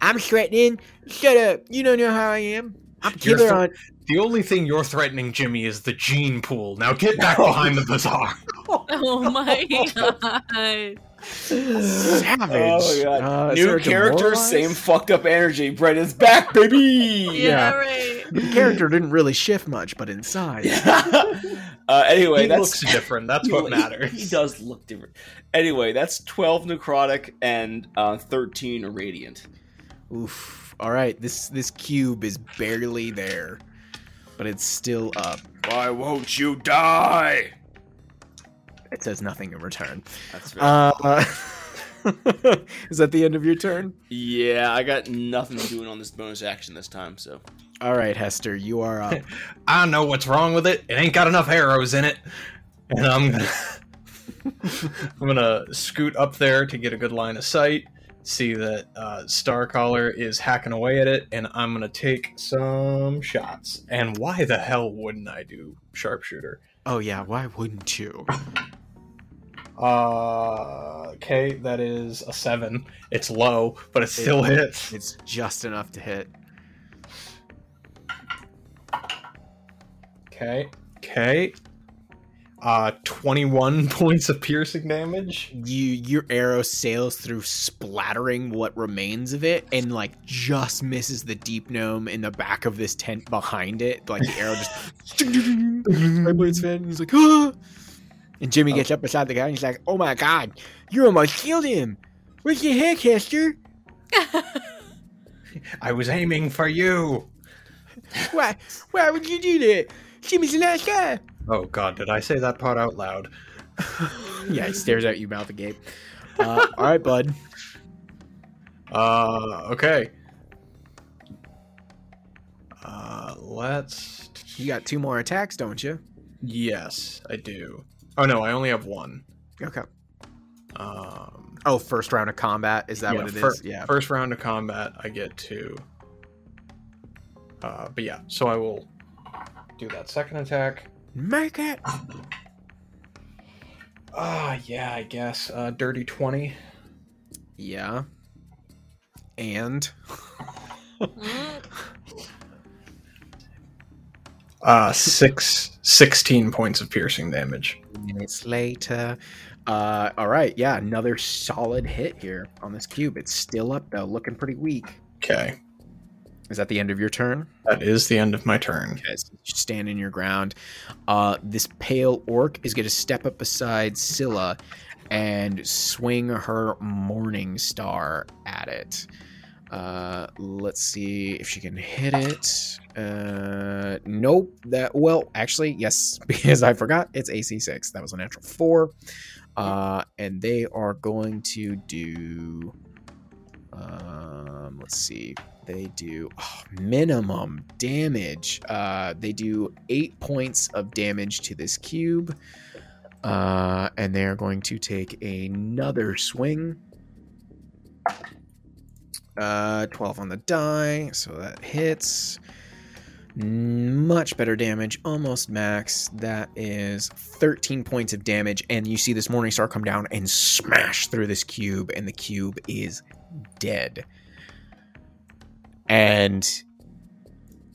I'm threatening. Shut up. You don't know how I am. I'm You're killer thre- on. The only thing you're threatening, Jimmy, is the gene pool. Now get back behind the bazaar. oh my god. Savage. Oh my god. Uh, New there character, same fucked up energy. Brett is back, baby! Yeah, Yeah. right. The character didn't really shift much, but inside. uh, anyway, he that's looks different. That's he- what he- matters. He, does look different. Anyway, that's 12 necrotic and uh, 13 radiant. Oof. All right. This this cube is barely there, but it's still up. Why won't you die? It says nothing in return. That's very Uh, is that the end of your turn? Yeah, I got nothing to doing on this bonus action this time, so. All right, Hester, you are up. I know what's wrong with it. It ain't got enough arrows in it. And I'm gonna I'm gonna scoot up there to get a good line of sight. See that uh, Starcaller is hacking away at it, and I'm gonna take some shots. And why the hell wouldn't I do sharpshooter? oh yeah, why wouldn't you? Uh, okay, that is a seven. It's low, but it still hits. It's just enough to hit. Okay, okay. Uh, 21 points of piercing damage. You your arrow sails through, splattering what remains of it, and like just misses the deep gnome in the back of this tent behind it. Like the arrow just where it's fit. He's like, ah! And Jimmy gets up beside the guy and he's like, "Oh my god, you almost killed him! Where's your head, Hester? I was aiming for you. Why? Why would you do that? Jimmy's a nice guy." Oh god, did I say that part out loud? Yeah, he stares at you mouth agape. Uh, all right, bud. Uh, okay. Uh, let's. You got two more attacks, don't you? Yes, I do. Oh no, I only have one. Okay. Um, Oh, first round of combat. Is that yeah, what it is? fir- Yeah. First round of combat, I get two. Uh, but yeah, so I will do that second attack. Make it. Ah, yeah, I guess. Uh, dirty twenty. Yeah. And Mm, Uh, six, 16 points of piercing damage. minutes later. Uh, all right. Yeah, another solid hit here on this cube. It's still up though, looking pretty weak. Okay, Is that the end of your turn? that is the end of my turn. Okay, so you stand in your ground. Uh, this pale orc is going to step up beside Scylla and swing her morning star at it. Uh, let's see if she can hit it. Uh, nope. That well, actually, yes, because I forgot it's AC six. That was a natural four. Uh, and they are going to do. Um, let's see. They do oh, minimum damage. Uh, they do eight points of damage to this cube. Uh, and they are going to take another swing. Uh, 12 on the die, so that hits. Much better damage, almost max. That is 13 points of damage, and you see this Morning Star come down and smash through this cube, and the cube is dead. And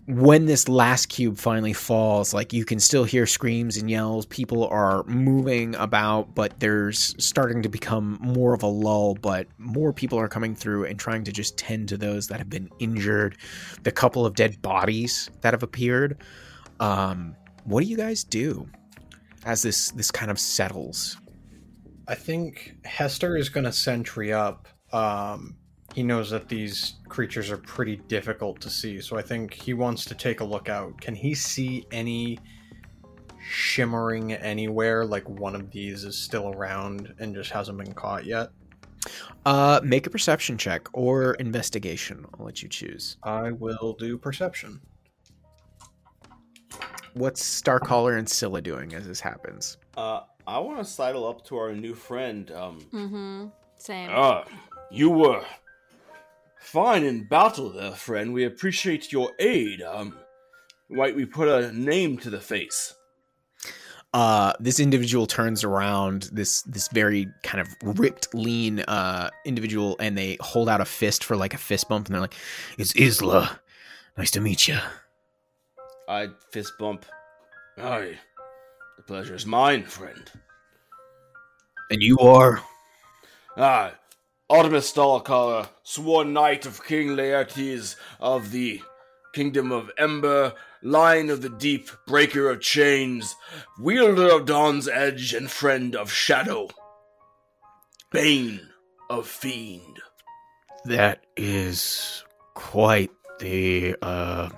when this last cube finally falls, like you can still hear screams and yells. People are moving about, but there's starting to become more of a lull. But more people are coming through and trying to just tend to those that have been injured. The couple of dead bodies that have appeared. Um, what do you guys do as this this kind of settles? I think Hester is going to sentry up. Um, he knows that these creatures are pretty difficult to see, so I think he wants to take a look out. Can he see any shimmering anywhere like one of these is still around and just hasn't been caught yet? Uh, make a perception check or investigation. I'll let you choose. I will do perception. What's Starcaller and Scylla doing as this happens? Uh, I want to sidle up to our new friend. Um, Mm-hmm. Same. ah, you were fine in battle there, friend. We appreciate your aid. Um, might we put a name to the face? uh, this individual turns around this this very kind of ripped, lean uh, individual, and they hold out a fist for like a fist bump, and they're like, "It's Isla. Nice to meet you." I fist bump. Aye, the pleasure is mine, friend. And you are Ah, Artomis sworn knight of King Laertes of the Kingdom of Ember, Lion of the Deep, Breaker of Chains, Wielder of Dawn's Edge, and Friend of Shadow. Bane of Fiend. that is quite the uh,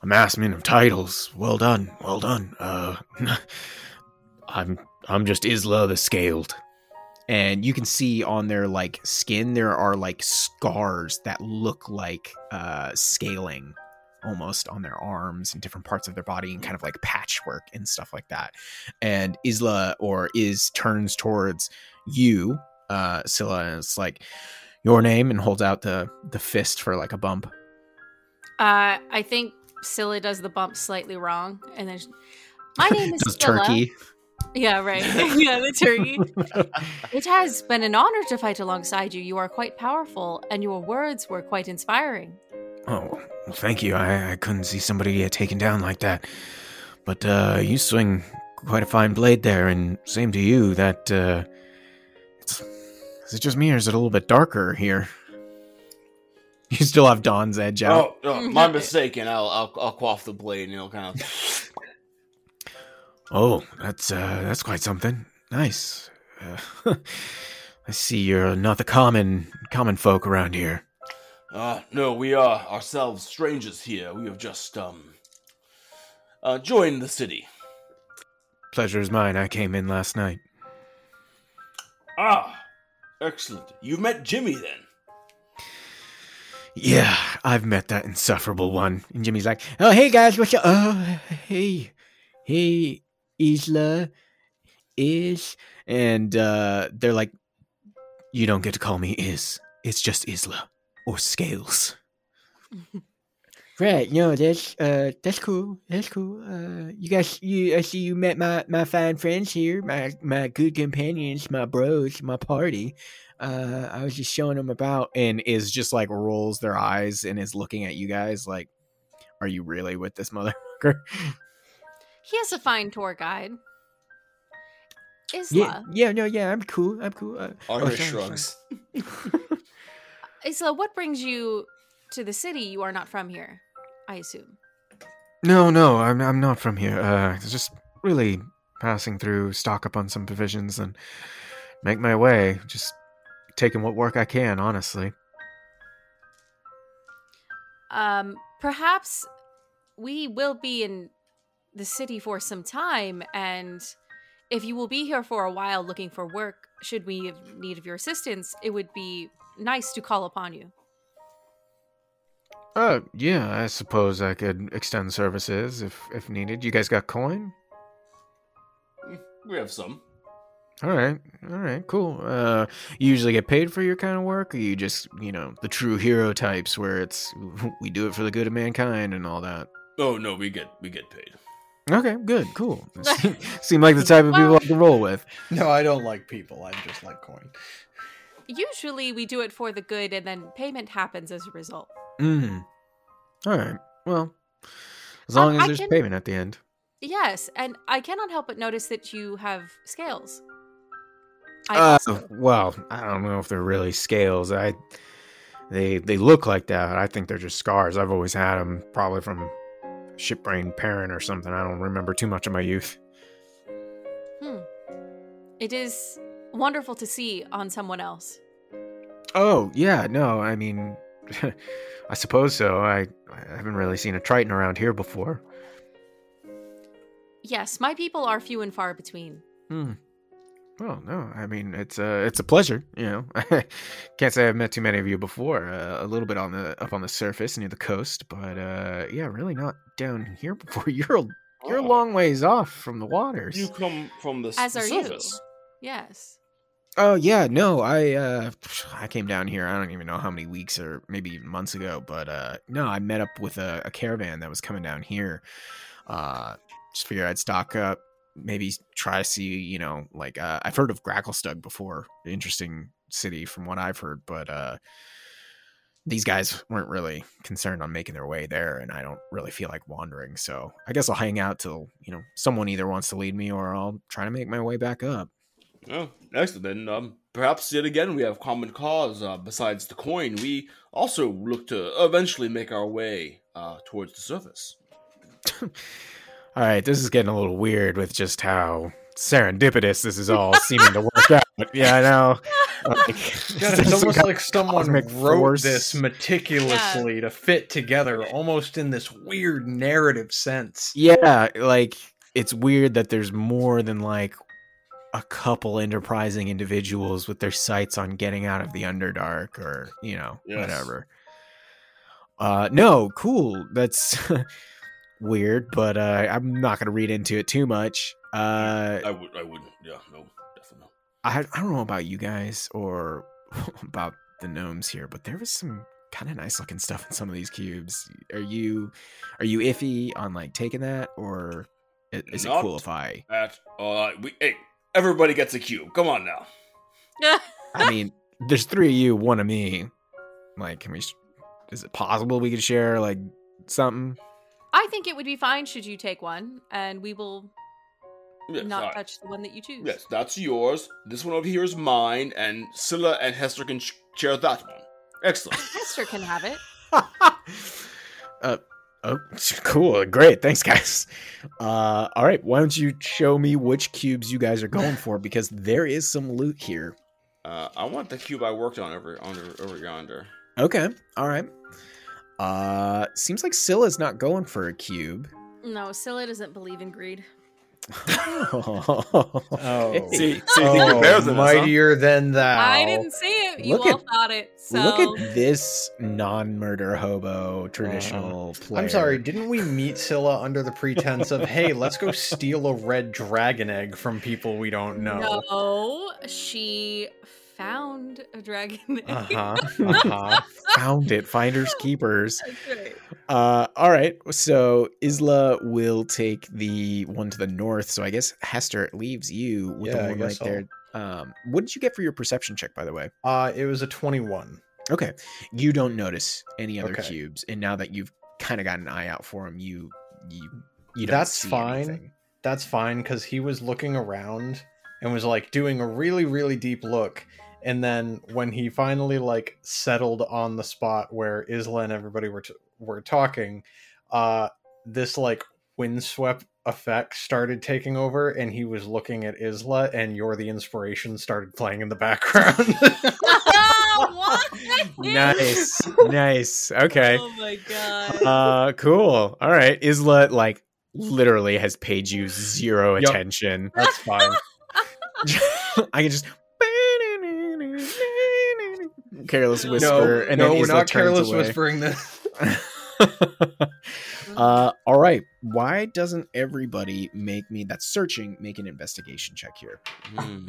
amassment of titles. Well done, well done. Uh, I'm I'm just Isla the Scaled. And you can see on their like skin there are like scars that look like uh scaling almost on their arms and different parts of their body and kind of like patchwork and stuff like that. And Isla or Is turns towards you, uh Scylla, and it's like your name and holds out the the fist for like a bump. Uh, I think Scylla does the bump slightly wrong, and then she- my name is Does Scylla. turkey. Yeah, right. yeah, the turkey. It has been an honor to fight alongside you. You are quite powerful, and your words were quite inspiring. Oh, well, thank you. I, I couldn't see somebody get taken down like that. But uh, you swing quite a fine blade there, and same to you. That uh, it's is it just me or is it a little bit darker here? You still have Dawn's edge out. Oh, oh, my mistake, and I'll, I'll I'll quaff the blade, and it'll kind of. Oh, that's uh, that's quite something. Nice. Uh, I see you're not the common common folk around here. Uh, no, we are ourselves strangers here. We have just um uh, joined the city. Pleasure is mine. I came in last night. Ah, excellent. You've met Jimmy then. Yeah, I've met that insufferable one. And Jimmy's like, "Oh, hey guys, what's up? Oh, hey, hey, Isla, Ish, And uh, they're like, "You don't get to call me Is. It's just Isla or Scales." right. No, that's uh, that's cool. That's cool. Uh, you guys, you, I see you met my my fine friends here, my my good companions, my bros, my party uh, I was just showing them about, and is just like rolls their eyes and is looking at you guys like, "Are you really with this motherfucker?" He has a fine tour guide. Isla. Yeah, yeah, no, yeah, I'm cool. I'm cool. Uh, Artomis sorry, shrugs. Isla, what brings you to the city? You are not from here, I assume. no, no, I'm I'm not from here. Uh, just really passing through, stock up on some provisions, and make my way. Just taking what work I can, honestly. Um, perhaps we will be in the city for some time, and if you will be here for a while looking for work, should we have need of your assistance, it would be nice to call upon you. Uh, yeah, I suppose I could extend services if if needed. You guys got coin? We have some. All right, all right, cool. Uh, you usually get paid for your kind of work, or you just, you know, the true hero types where it's we do it for the good of mankind and all that. Oh no, we get we get paid. Okay, good, cool. Seem like the type of people I can roll with. No, I don't like people. I just like coin. Usually we do it for the good and then payment happens as a result. Mm. All right. Well, as Um, long as I there's can- payment at the end. Yes, and I cannot help but notice that you have scales. I Uh, also- well, I don't know if they're really scales. I they they look like that. I think they're just scars. I've always had them, probably from shipbrain parent or something. I don't remember too much of my youth. hmm. It is wonderful to see on someone else. Oh yeah, no, I mean, I suppose so. I I haven't really seen a Triton around here before. Yes, my people are few and far between. Hmm. Well, no, I mean it's a it's a pleasure. You know, can't say I've met too many of you before. Uh, a little bit on the up on the surface near the coast, but uh, yeah, really not down here before. You're a, you're a Oh. long ways off from the waters. You come from the, s- As the are you. Yes. Oh yeah, no, I uh I came down here. I don't even know how many weeks or maybe even months ago, but uh no, I met up with a, a caravan that was coming down here. Uh just figured I'd stock up, maybe try to see, you know, like uh I've heard of Gracklestug before. Interesting city from what I've heard, but uh these guys weren't really concerned on making their way there and I don't really feel like wandering. So I guess I'll hang out till, you know, someone either wants to lead me or I'll try to make my way back up. Oh, excellent. Then um, perhaps yet again we have common cause. Uh, besides the coin, we also look to eventually make our way uh, towards the surface. All right, this is getting a little weird with just how serendipitous this is all seeming to work out. Yeah, I know. Like, God, it's almost kind like someone cosmic wrote force. this meticulously to fit together, almost in this weird narrative sense. Yeah, like it's weird that there's more than like a couple enterprising individuals with their sights on getting out of the Underdark or, you know, Yes. whatever. Uh no, cool. That's weird, but uh I'm not going to read into it too much. Uh I would, I wouldn't. Yeah, no, definitely. I I don't know about you guys or about the gnomes here, but there was some kind of nice looking stuff in some of these cubes. Are you are you iffy on like taking that or i- is it cool if I At uh, we hey, everybody gets a cube. Come on now. I mean, there's three of you, one of me. Like, can we? Is it possible we could share like something? I think it would be fine should you take one, and we will Yes, not alright. touch the one that you choose. Yes, that's yours. This one over here is mine, and Scylla and Hester can share that one. Excellent. Hester can have it. uh, oh, cool, great, thanks, guys. Uh, all right, why don't you show me which cubes you guys are going for because there is some loot here. Uh, I want the cube I worked on over under over yonder. Okay, all right. Uh, seems like Scylla's not going for a cube. No, Scylla doesn't believe in greed. Oh, See, see, you think you're better than us, huh? mightier than thou. I didn't see it. You Look all at- thought it. So Look at this non-murder hobo traditional player. Uh-huh. I'm sorry, didn't we meet Scylla under the pretense of, hey, let's go steal a red dragon egg from people we don't know? no, she found a dragon. egg. Uh huh. Uh huh. Found it. Finders keepers. That's right. Uh, all right. So Isla will take the one to the north. So I guess Hester leaves you with Yeah, the one right guess there. Um, what did you get for your perception check, by the way? Uh, it was a 21. Okay, you don't notice any other Okay. cubes, and now that you've kind of got an eye out for them, you you you don't That's see fine. anything. That's fine because he was looking around and was like doing a really, really deep look. And then when he finally like settled on the spot where Isla and everybody were t- were talking, uh, this like windswept effect started taking over, and he was looking at Isla, and "You're the Inspiration" started playing in the background. nice, nice. Okay. Oh my god. Uh, cool. All right. Isla like literally has paid you zero Yup. attention. That's fine. I can just careless whisper, no, and no, then we're Isla not careless away. whispering this. uh, all right. Why doesn't everybody make me that's searching make an investigation check here? Hmm.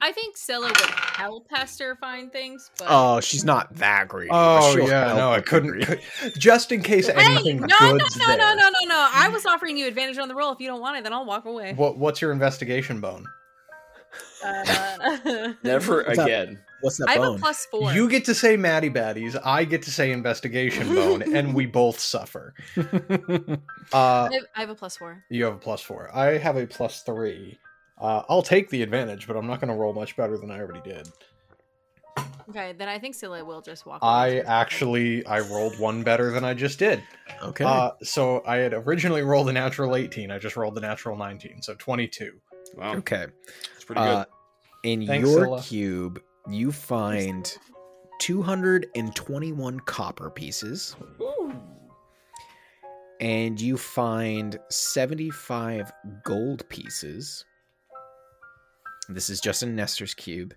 I think Scylla would help Hester find things, but Oh, she's not that great. Oh she'll yeah, no, I couldn't. degree. could- just in case Hey, anything no, no, no, there. no, no, no, no. I was offering you advantage on the roll. If you don't want it, then I'll walk away. What, what's your investigation bone? Uh, Never again. What's that I have a plus four. You get to say Matty Baddies. I get to say investigation bone, and we both suffer. Uh, I have, I have a plus four. you have a plus four. I have a plus three. Uh, I'll take the advantage, but I'm not going to roll much better than I already did. Okay, then I think Scylla will just walk. I actually I rolled one better than I just did. okay. Uh, so I had originally rolled a natural 18. I just rolled the natural 19, so 22. Wow, okay. it's pretty Uh, in Thanks, your Scylla. cube, you find 221 copper pieces, good. and you find 75 gold pieces. This is just in Nestor's cube.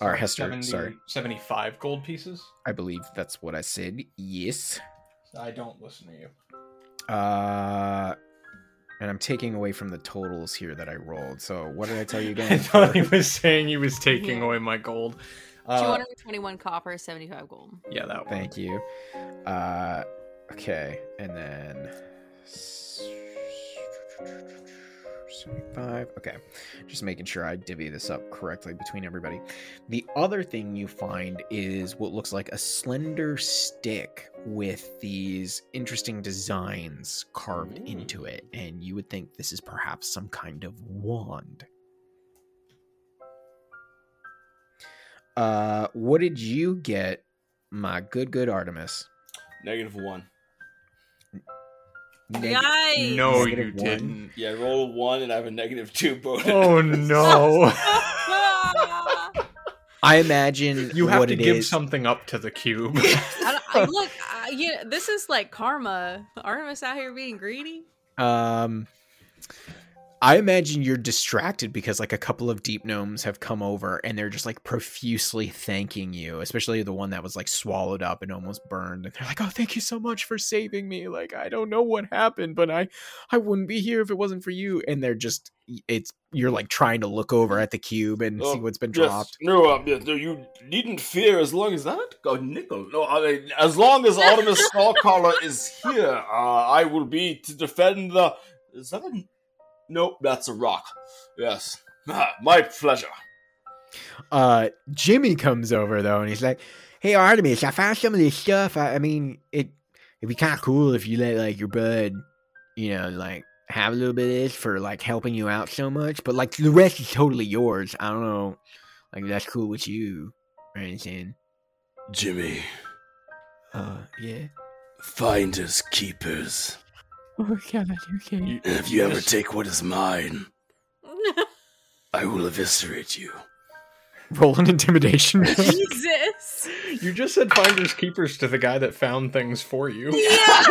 Or Hester, sorry. 75 gold pieces? I believe that's what I said. Yes. I don't listen to you. Uh, and I'm taking away from the totals here that I rolled. So what did I tell you again? I again? thought he was saying he was taking Yeah. away my gold. Two Uh, hundred twenty-one copper, seventy-five gold. yeah, that one. Thank you. Uh, okay, and then seventy-five. Okay, just making sure I divvy this up correctly between everybody. The other thing you find is what looks like a slender stick with these interesting designs carved Ooh. into it, and you would think this is perhaps some kind of wand. Uh, what did you get, my good good Artomis? Negative one. Neg- Yikes! No, you Negative one. didn't. Yeah, I rolled a one, and I have a negative two bonus. Oh no. I imagine You have what to it give is- something up to the cube. I I- look, I, you know, this is like karma. Artomis out here being greedy. Um, I imagine you're distracted because like a couple of deep gnomes have come over and they're just like profusely thanking you, especially the one that was like swallowed up and almost burned. And they're like, "Oh, thank you so much for saving me. Like, I don't know what happened, but I, I wouldn't be here if it wasn't for you." And they're just, it's you're like trying to look over at the cube and Oh, see what's been Yes. dropped. No, um, yes, no, you needn't fear as long as that. Oh, nickel. No, I mean, as long as Artomis Snarlcaller is here, uh, I will be to defend the. Is that a? Nope, that's a rock. Yes, Ah, my pleasure. Uh, Jimmy comes over though, and he's like, "Hey Artomis, I found some of this stuff. I, I mean, it it'd be kind of cool if you let like your bud, you know, like have a little bit of this for like helping you out so much. But like the rest is totally yours. I don't know, like that's cool with you or anything. Jimmy, Uh, yeah. finders keepers. Oh God, okay. If you ever take what is mine, I will eviscerate you. Roll an intimidation. Jesus. you just said finders keepers to the guy that found things for you. Yeah.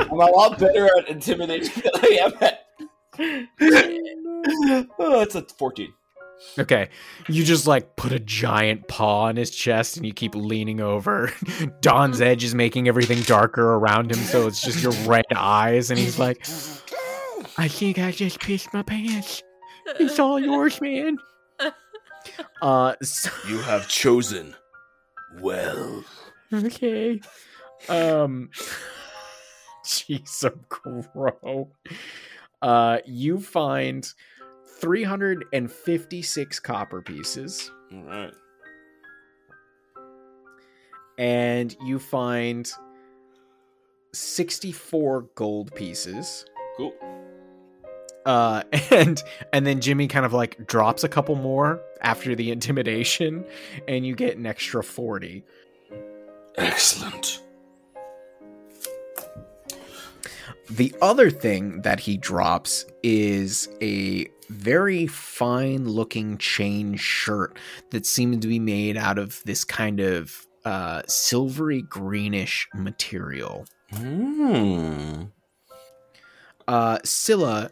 I'm a lot better at intimidation than I am at. oh, it's a 14. Okay, you just like put a giant paw on his chest and you keep leaning over. Don's edge is making everything darker around him, so it's just your red eyes, and he's like, I think I just pissed my pants. It's all yours, man. Uh, so, You have chosen well. okay. Um, jeez, I'm. Uh, you find 356 copper pieces. All right. and you find 64 gold pieces Cool. uh and and then jimmy kind of like drops a couple more after the intimidation and you get an extra 40 Excellent. the other thing that he drops is a very fine looking chain shirt that seemed to be made out of this kind of uh, silvery greenish material. Hmm. Uh, Scylla,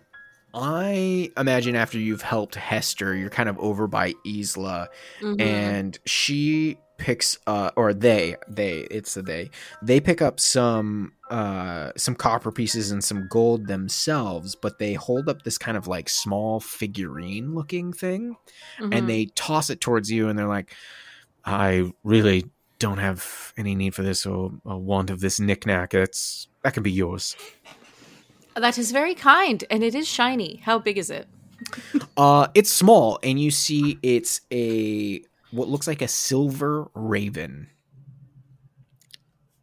I imagine after you've helped Hester, you're kind of over by Isla, Mhm. and she picks uh or they they it's a they they pick up some uh some copper pieces and some gold themselves but they hold up this kind of like small figurine looking thing Mhm. and they toss it towards you and they're like i really don't have any need for this or a want of this knickknack it's that can be yours that is very kind, and it is shiny. How big is it? Uh, it's small, and you see it's a what looks like a silver raven.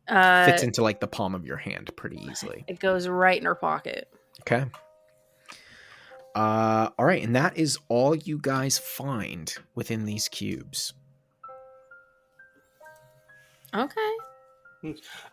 Uh, Fits into like the palm of your hand pretty easily. it goes right in her pocket. Okay. Uh, all right, and that is all you guys find within these cubes. Okay.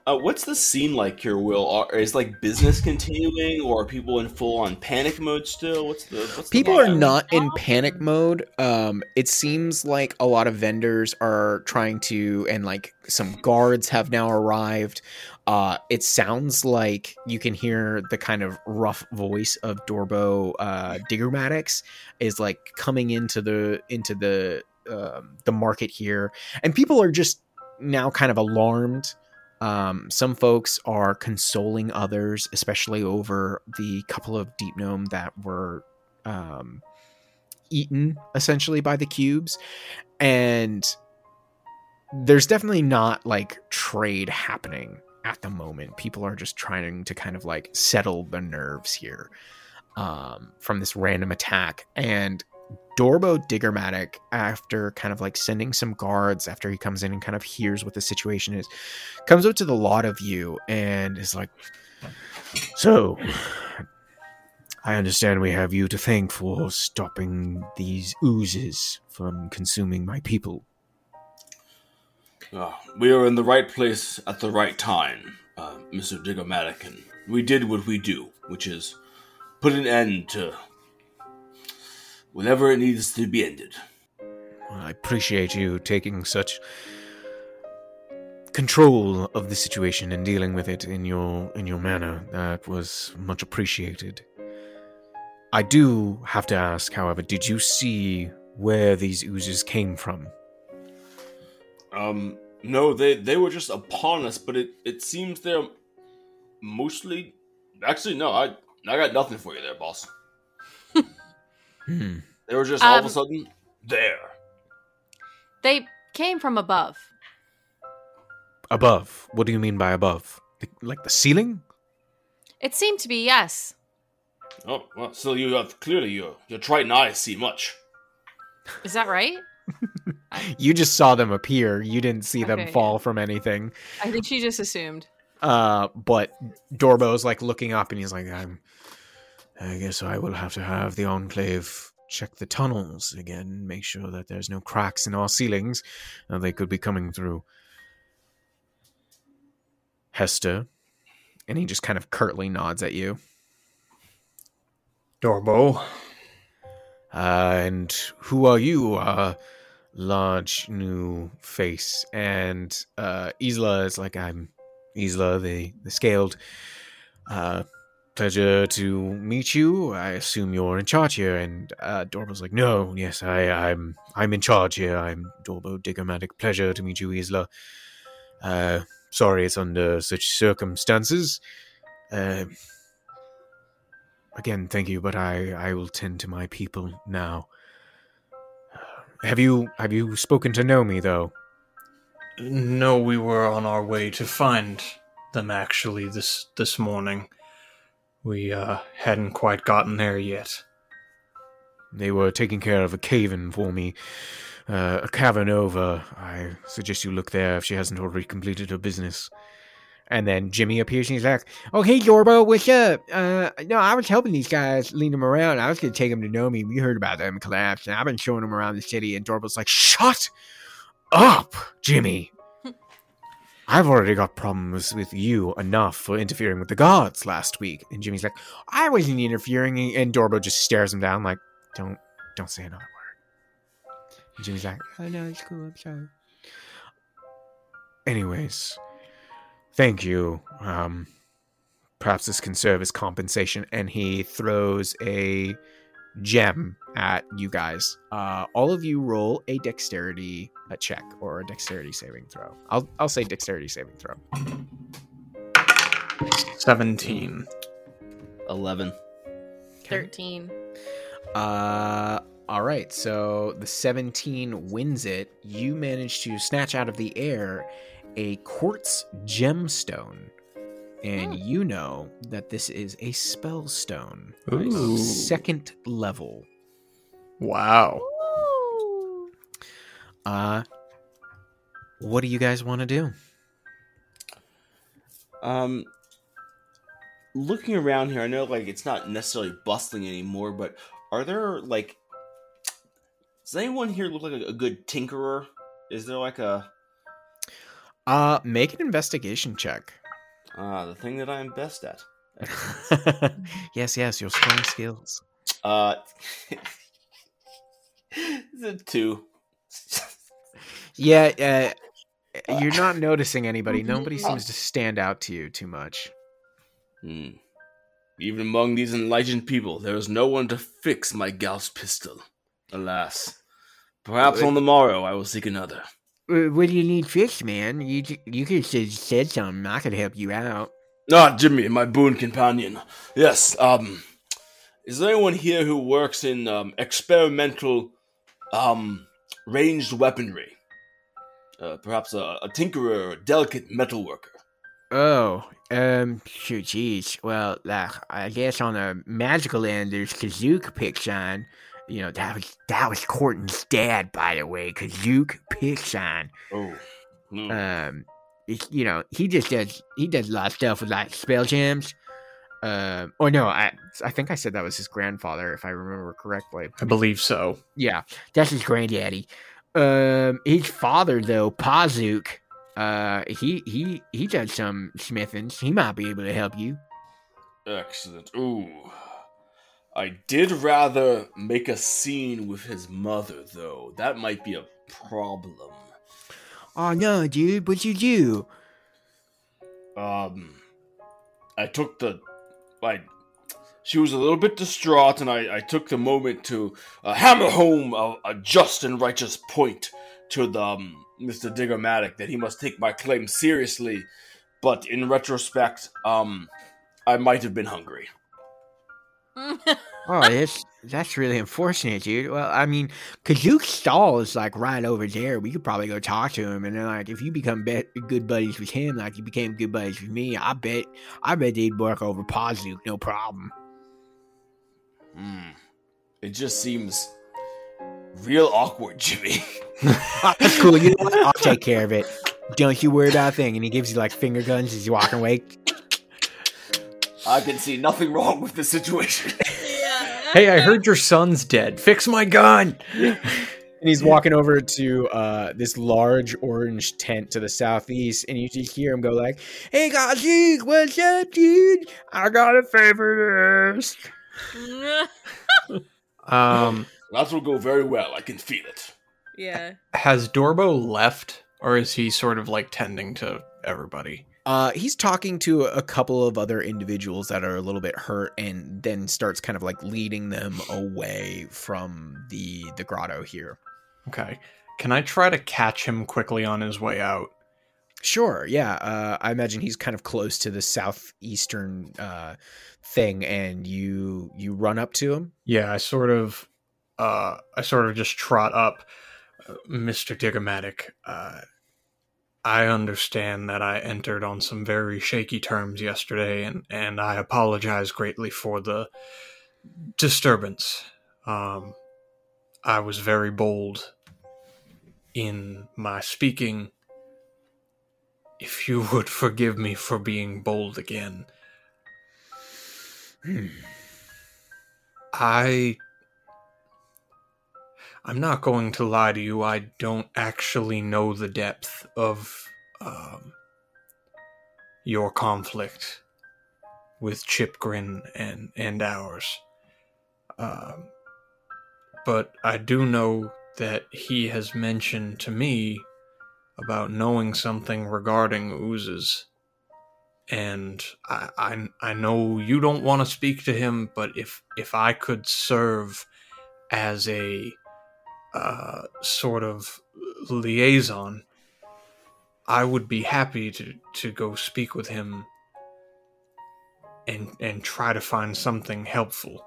Uh, what's the scene like here, Will? Are, is like business continuing, or are people in full on panic mode still? What's the what's the People are not in panic mode. Um, it seems like a lot of vendors are trying to, and like some guards have now arrived. Uh, it sounds like you can hear the kind of rough voice of Dorbo uh, Diggermatics is like coming into the into the um, the market here, and people are just now kind of alarmed. Um, some folks are consoling others, especially over the couple of deep gnome that were um, eaten essentially by the cubes, and there's definitely not like trade happening at the moment. People are just trying to kind of like settle the nerves here um, from this random attack, and Dorbo Diggermatic, after kind of like sending some guards, after he comes in and kind of hears what the situation is, comes up to the lot of you and is like, So, I understand we have you to thank for stopping these oozes from consuming my people. Uh, we are in the right place at the right time, uh, Mr. Diggermatic, and we did what we do, which is put an end to whatever it needs to be ended. I appreciate you taking such control of the situation and dealing with it in your in your manner. That was much appreciated. I do have to ask, however, did you see where these oozes came from? Um, no, they they were just upon us, but it it seems they're mostly. Actually, no, I I got nothing for you there, boss. Hmm. They were just all of a Um, sudden there. They came from above. Above. What do you mean by above? Like the ceiling? It seemed to be yes. Oh well, so you have clearly your your Triton eyes see much. Is that right? You just saw them appear. You didn't see them Okay, fall from anything. I think she just assumed. Uh, but Dorbo's like looking up and he's like, I'm, I guess I will have to have the Enclave check the tunnels again, make sure that there's no cracks in our ceilings that they could be coming through. Hester. And he just kind of curtly nods at you. Dorbo. Uh, and who are you? Uh, large new face. And uh, Isla is like, I'm Isla, the, the scaled. Uh, pleasure to meet you. I assume you're in charge here. And uh, Dorbo's like, no, yes, I, I'm I'm in charge here. I'm Dorbo Diggermatic. Pleasure to meet you, Isla. Uh, sorry it's under such circumstances. Uh, again, thank you, but I, I will tend to my people now. Have you have you spoken to Nomi though? No, we were on our way to find them actually this this morning. We uh hadn't quite gotten there yet. They were taking care of a cave-in for me. Uh, a cavern over. I suggest you look there if she hasn't already completed her business. And then Jimmy appears and he's like, "Oh, hey, Dorbo, what's up? Uh, no, I was helping these guys lead them around. I was gonna take them to Nomi. We heard about them collapse, and I've been showing them around the city." And Dorbo's like, "Shut up, Jimmy. I've already got problems with you enough for interfering with the gods last week." And Jimmy's like, "I wasn't interfering," and Dorbo just stares him down like, don't don't say another word. And Jimmy's like, oh no, it's cool. I'm sorry. Anyways, thank you. Um, perhaps this can serve as compensation. And he throws a gem at you guys. Uh, all of you roll a dexterity a check or a dexterity saving throw. I'll I'll say dexterity saving throw. 17. 11. 13. Uh, all right. So the 17 wins it. You manage to snatch out of the air a quartz gemstone. And Hmm. you know that this is a spell stone. Ooh. Second level. Wow. Ooh. Uh what do you guys want to do? Um, looking around here, I know like it's not necessarily bustling anymore, but are there like does anyone here look like a, a good tinkerer? Is there like a Uh make an investigation check. Uh the thing that I'm best at? yes, yes, your strong skills. Uh, is it two? Yeah, uh, you're not noticing anybody. Nobody seems to stand out to you too much. Hmm. Even among these enlightened people, there is no one to fix my Gauss pistol. Alas. Perhaps on the morrow I will seek another. Uh, What do you need fixed, man? You you could have said something. I could help you out. Ah, Jimmy, my boon companion. Yes, um, is there anyone here who works in um, experimental, um, ranged weaponry? Uh, perhaps a, a tinkerer or a delicate metalworker. Oh, um, shoot, jeez. Well, like, I guess on a magical end, there's Kazook Pickshine. You know, that was that was Corton's dad, by the way. Kazook Pickshine. Oh, hmm. Um, it's- you know, he just does he does a lot of stuff with like spell gems. Um, or no, I I think I said that was his grandfather, if I remember correctly. I believe so. Yeah, that's his granddaddy. Um, his father though, Pazuk, uh, he he he does some smithings. He might be able to help you. Excellent. Ooh. I did rather make a scene with his mother, though. That might be a problem. Oh no, dude, what you do? Um, I took the, I, she was a little bit distraught, and I, I took the moment to uh, hammer home a, a just and righteous point to the um, Mr. Diggermatic that he must take my claim seriously. But in retrospect, um, I might have been hungry. Oh, that's that's really unfortunate, dude. Well, I mean, Kazook's stall is like right over there. We could probably go talk to him, and then like if you become be- good buddies with him, like you became good buddies with me, I bet I bet they'd work over Pazuk, no problem. Hmm. It just seems real awkward, Jimmy. That's cool. You know what? I'll take care of it. Don't you worry about a thing. And he gives you like finger guns as you walking away. I can see nothing wrong with the situation. Hey, I heard your son's dead. Fix my gun. And he's walking over to uh, this large orange tent to the southeast, and you just hear him go like, "Hey, Kazook, what's up, dude? I got a favor to ask." Um, that will go very well. I can feel it. yeah. has Dorbo left, or is he sort of like tending to everybody? Uh, he's talking to a couple of other individuals that are a little bit hurt, and then starts kind of like leading them away from the the grotto here. Okay. Can I try to catch him quickly on his way out? Sure, yeah. Uh, I imagine he's kind of close to the southeastern uh, thing, and you you run up to him. Yeah, I sort of, uh, I sort of just trot up, uh, Mister Diggermatic. I understand that I entered on some very shaky terms yesterday, and and I apologize greatly for the disturbance. Um, I was very bold in my speaking. If you would forgive me for being bold again. Hmm. I. I'm not going to lie to you. I don't actually know the depth of um, your conflict with Chipgrin and and ours. Um, but I do know that he has mentioned to me about knowing something regarding oozes. And I, I, I know you don't want to speak to him, but if if I could serve as a uh, sort of liaison, I would be happy to, to go speak with him and and try to find something helpful.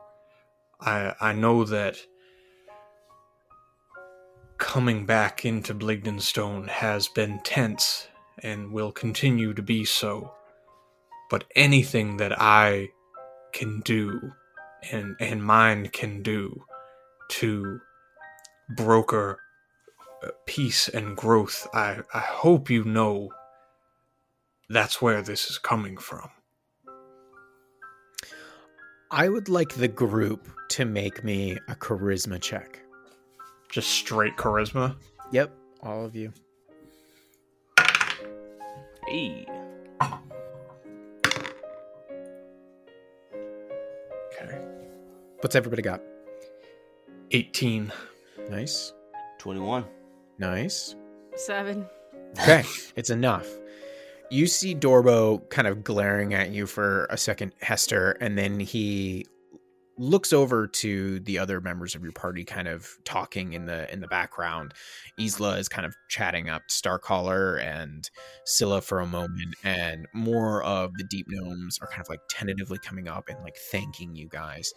I I know that coming back into Blingdenstone has been tense and will continue to be so. But anything that I can do and and mine can do to broker uh, peace and growth, I, I hope you know that's where this is coming from. I would like the group to make me a charisma check. Just straight charisma. Yep, all of you. Hey. Okay. What's everybody got? 18. Nice. 21. Nice. Seven. Okay, it's enough. You see Dorbo kind of glaring at you for a second, Hester, and then he looks over to the other members of your party kind of talking in the in the background. Isla is kind of chatting up starcaller and scylla for a moment and more of the deep gnomes are kind of like tentatively coming up and like thanking you guys.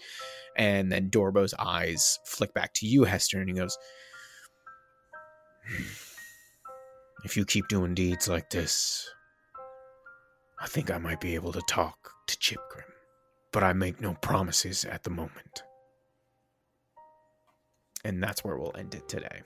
And then dorbo's eyes flick back to you hester and he goes hmm, if you keep doing deeds like this i think i might be able to talk to chipgrim but I make no promises at the moment. And that's where we'll end it today.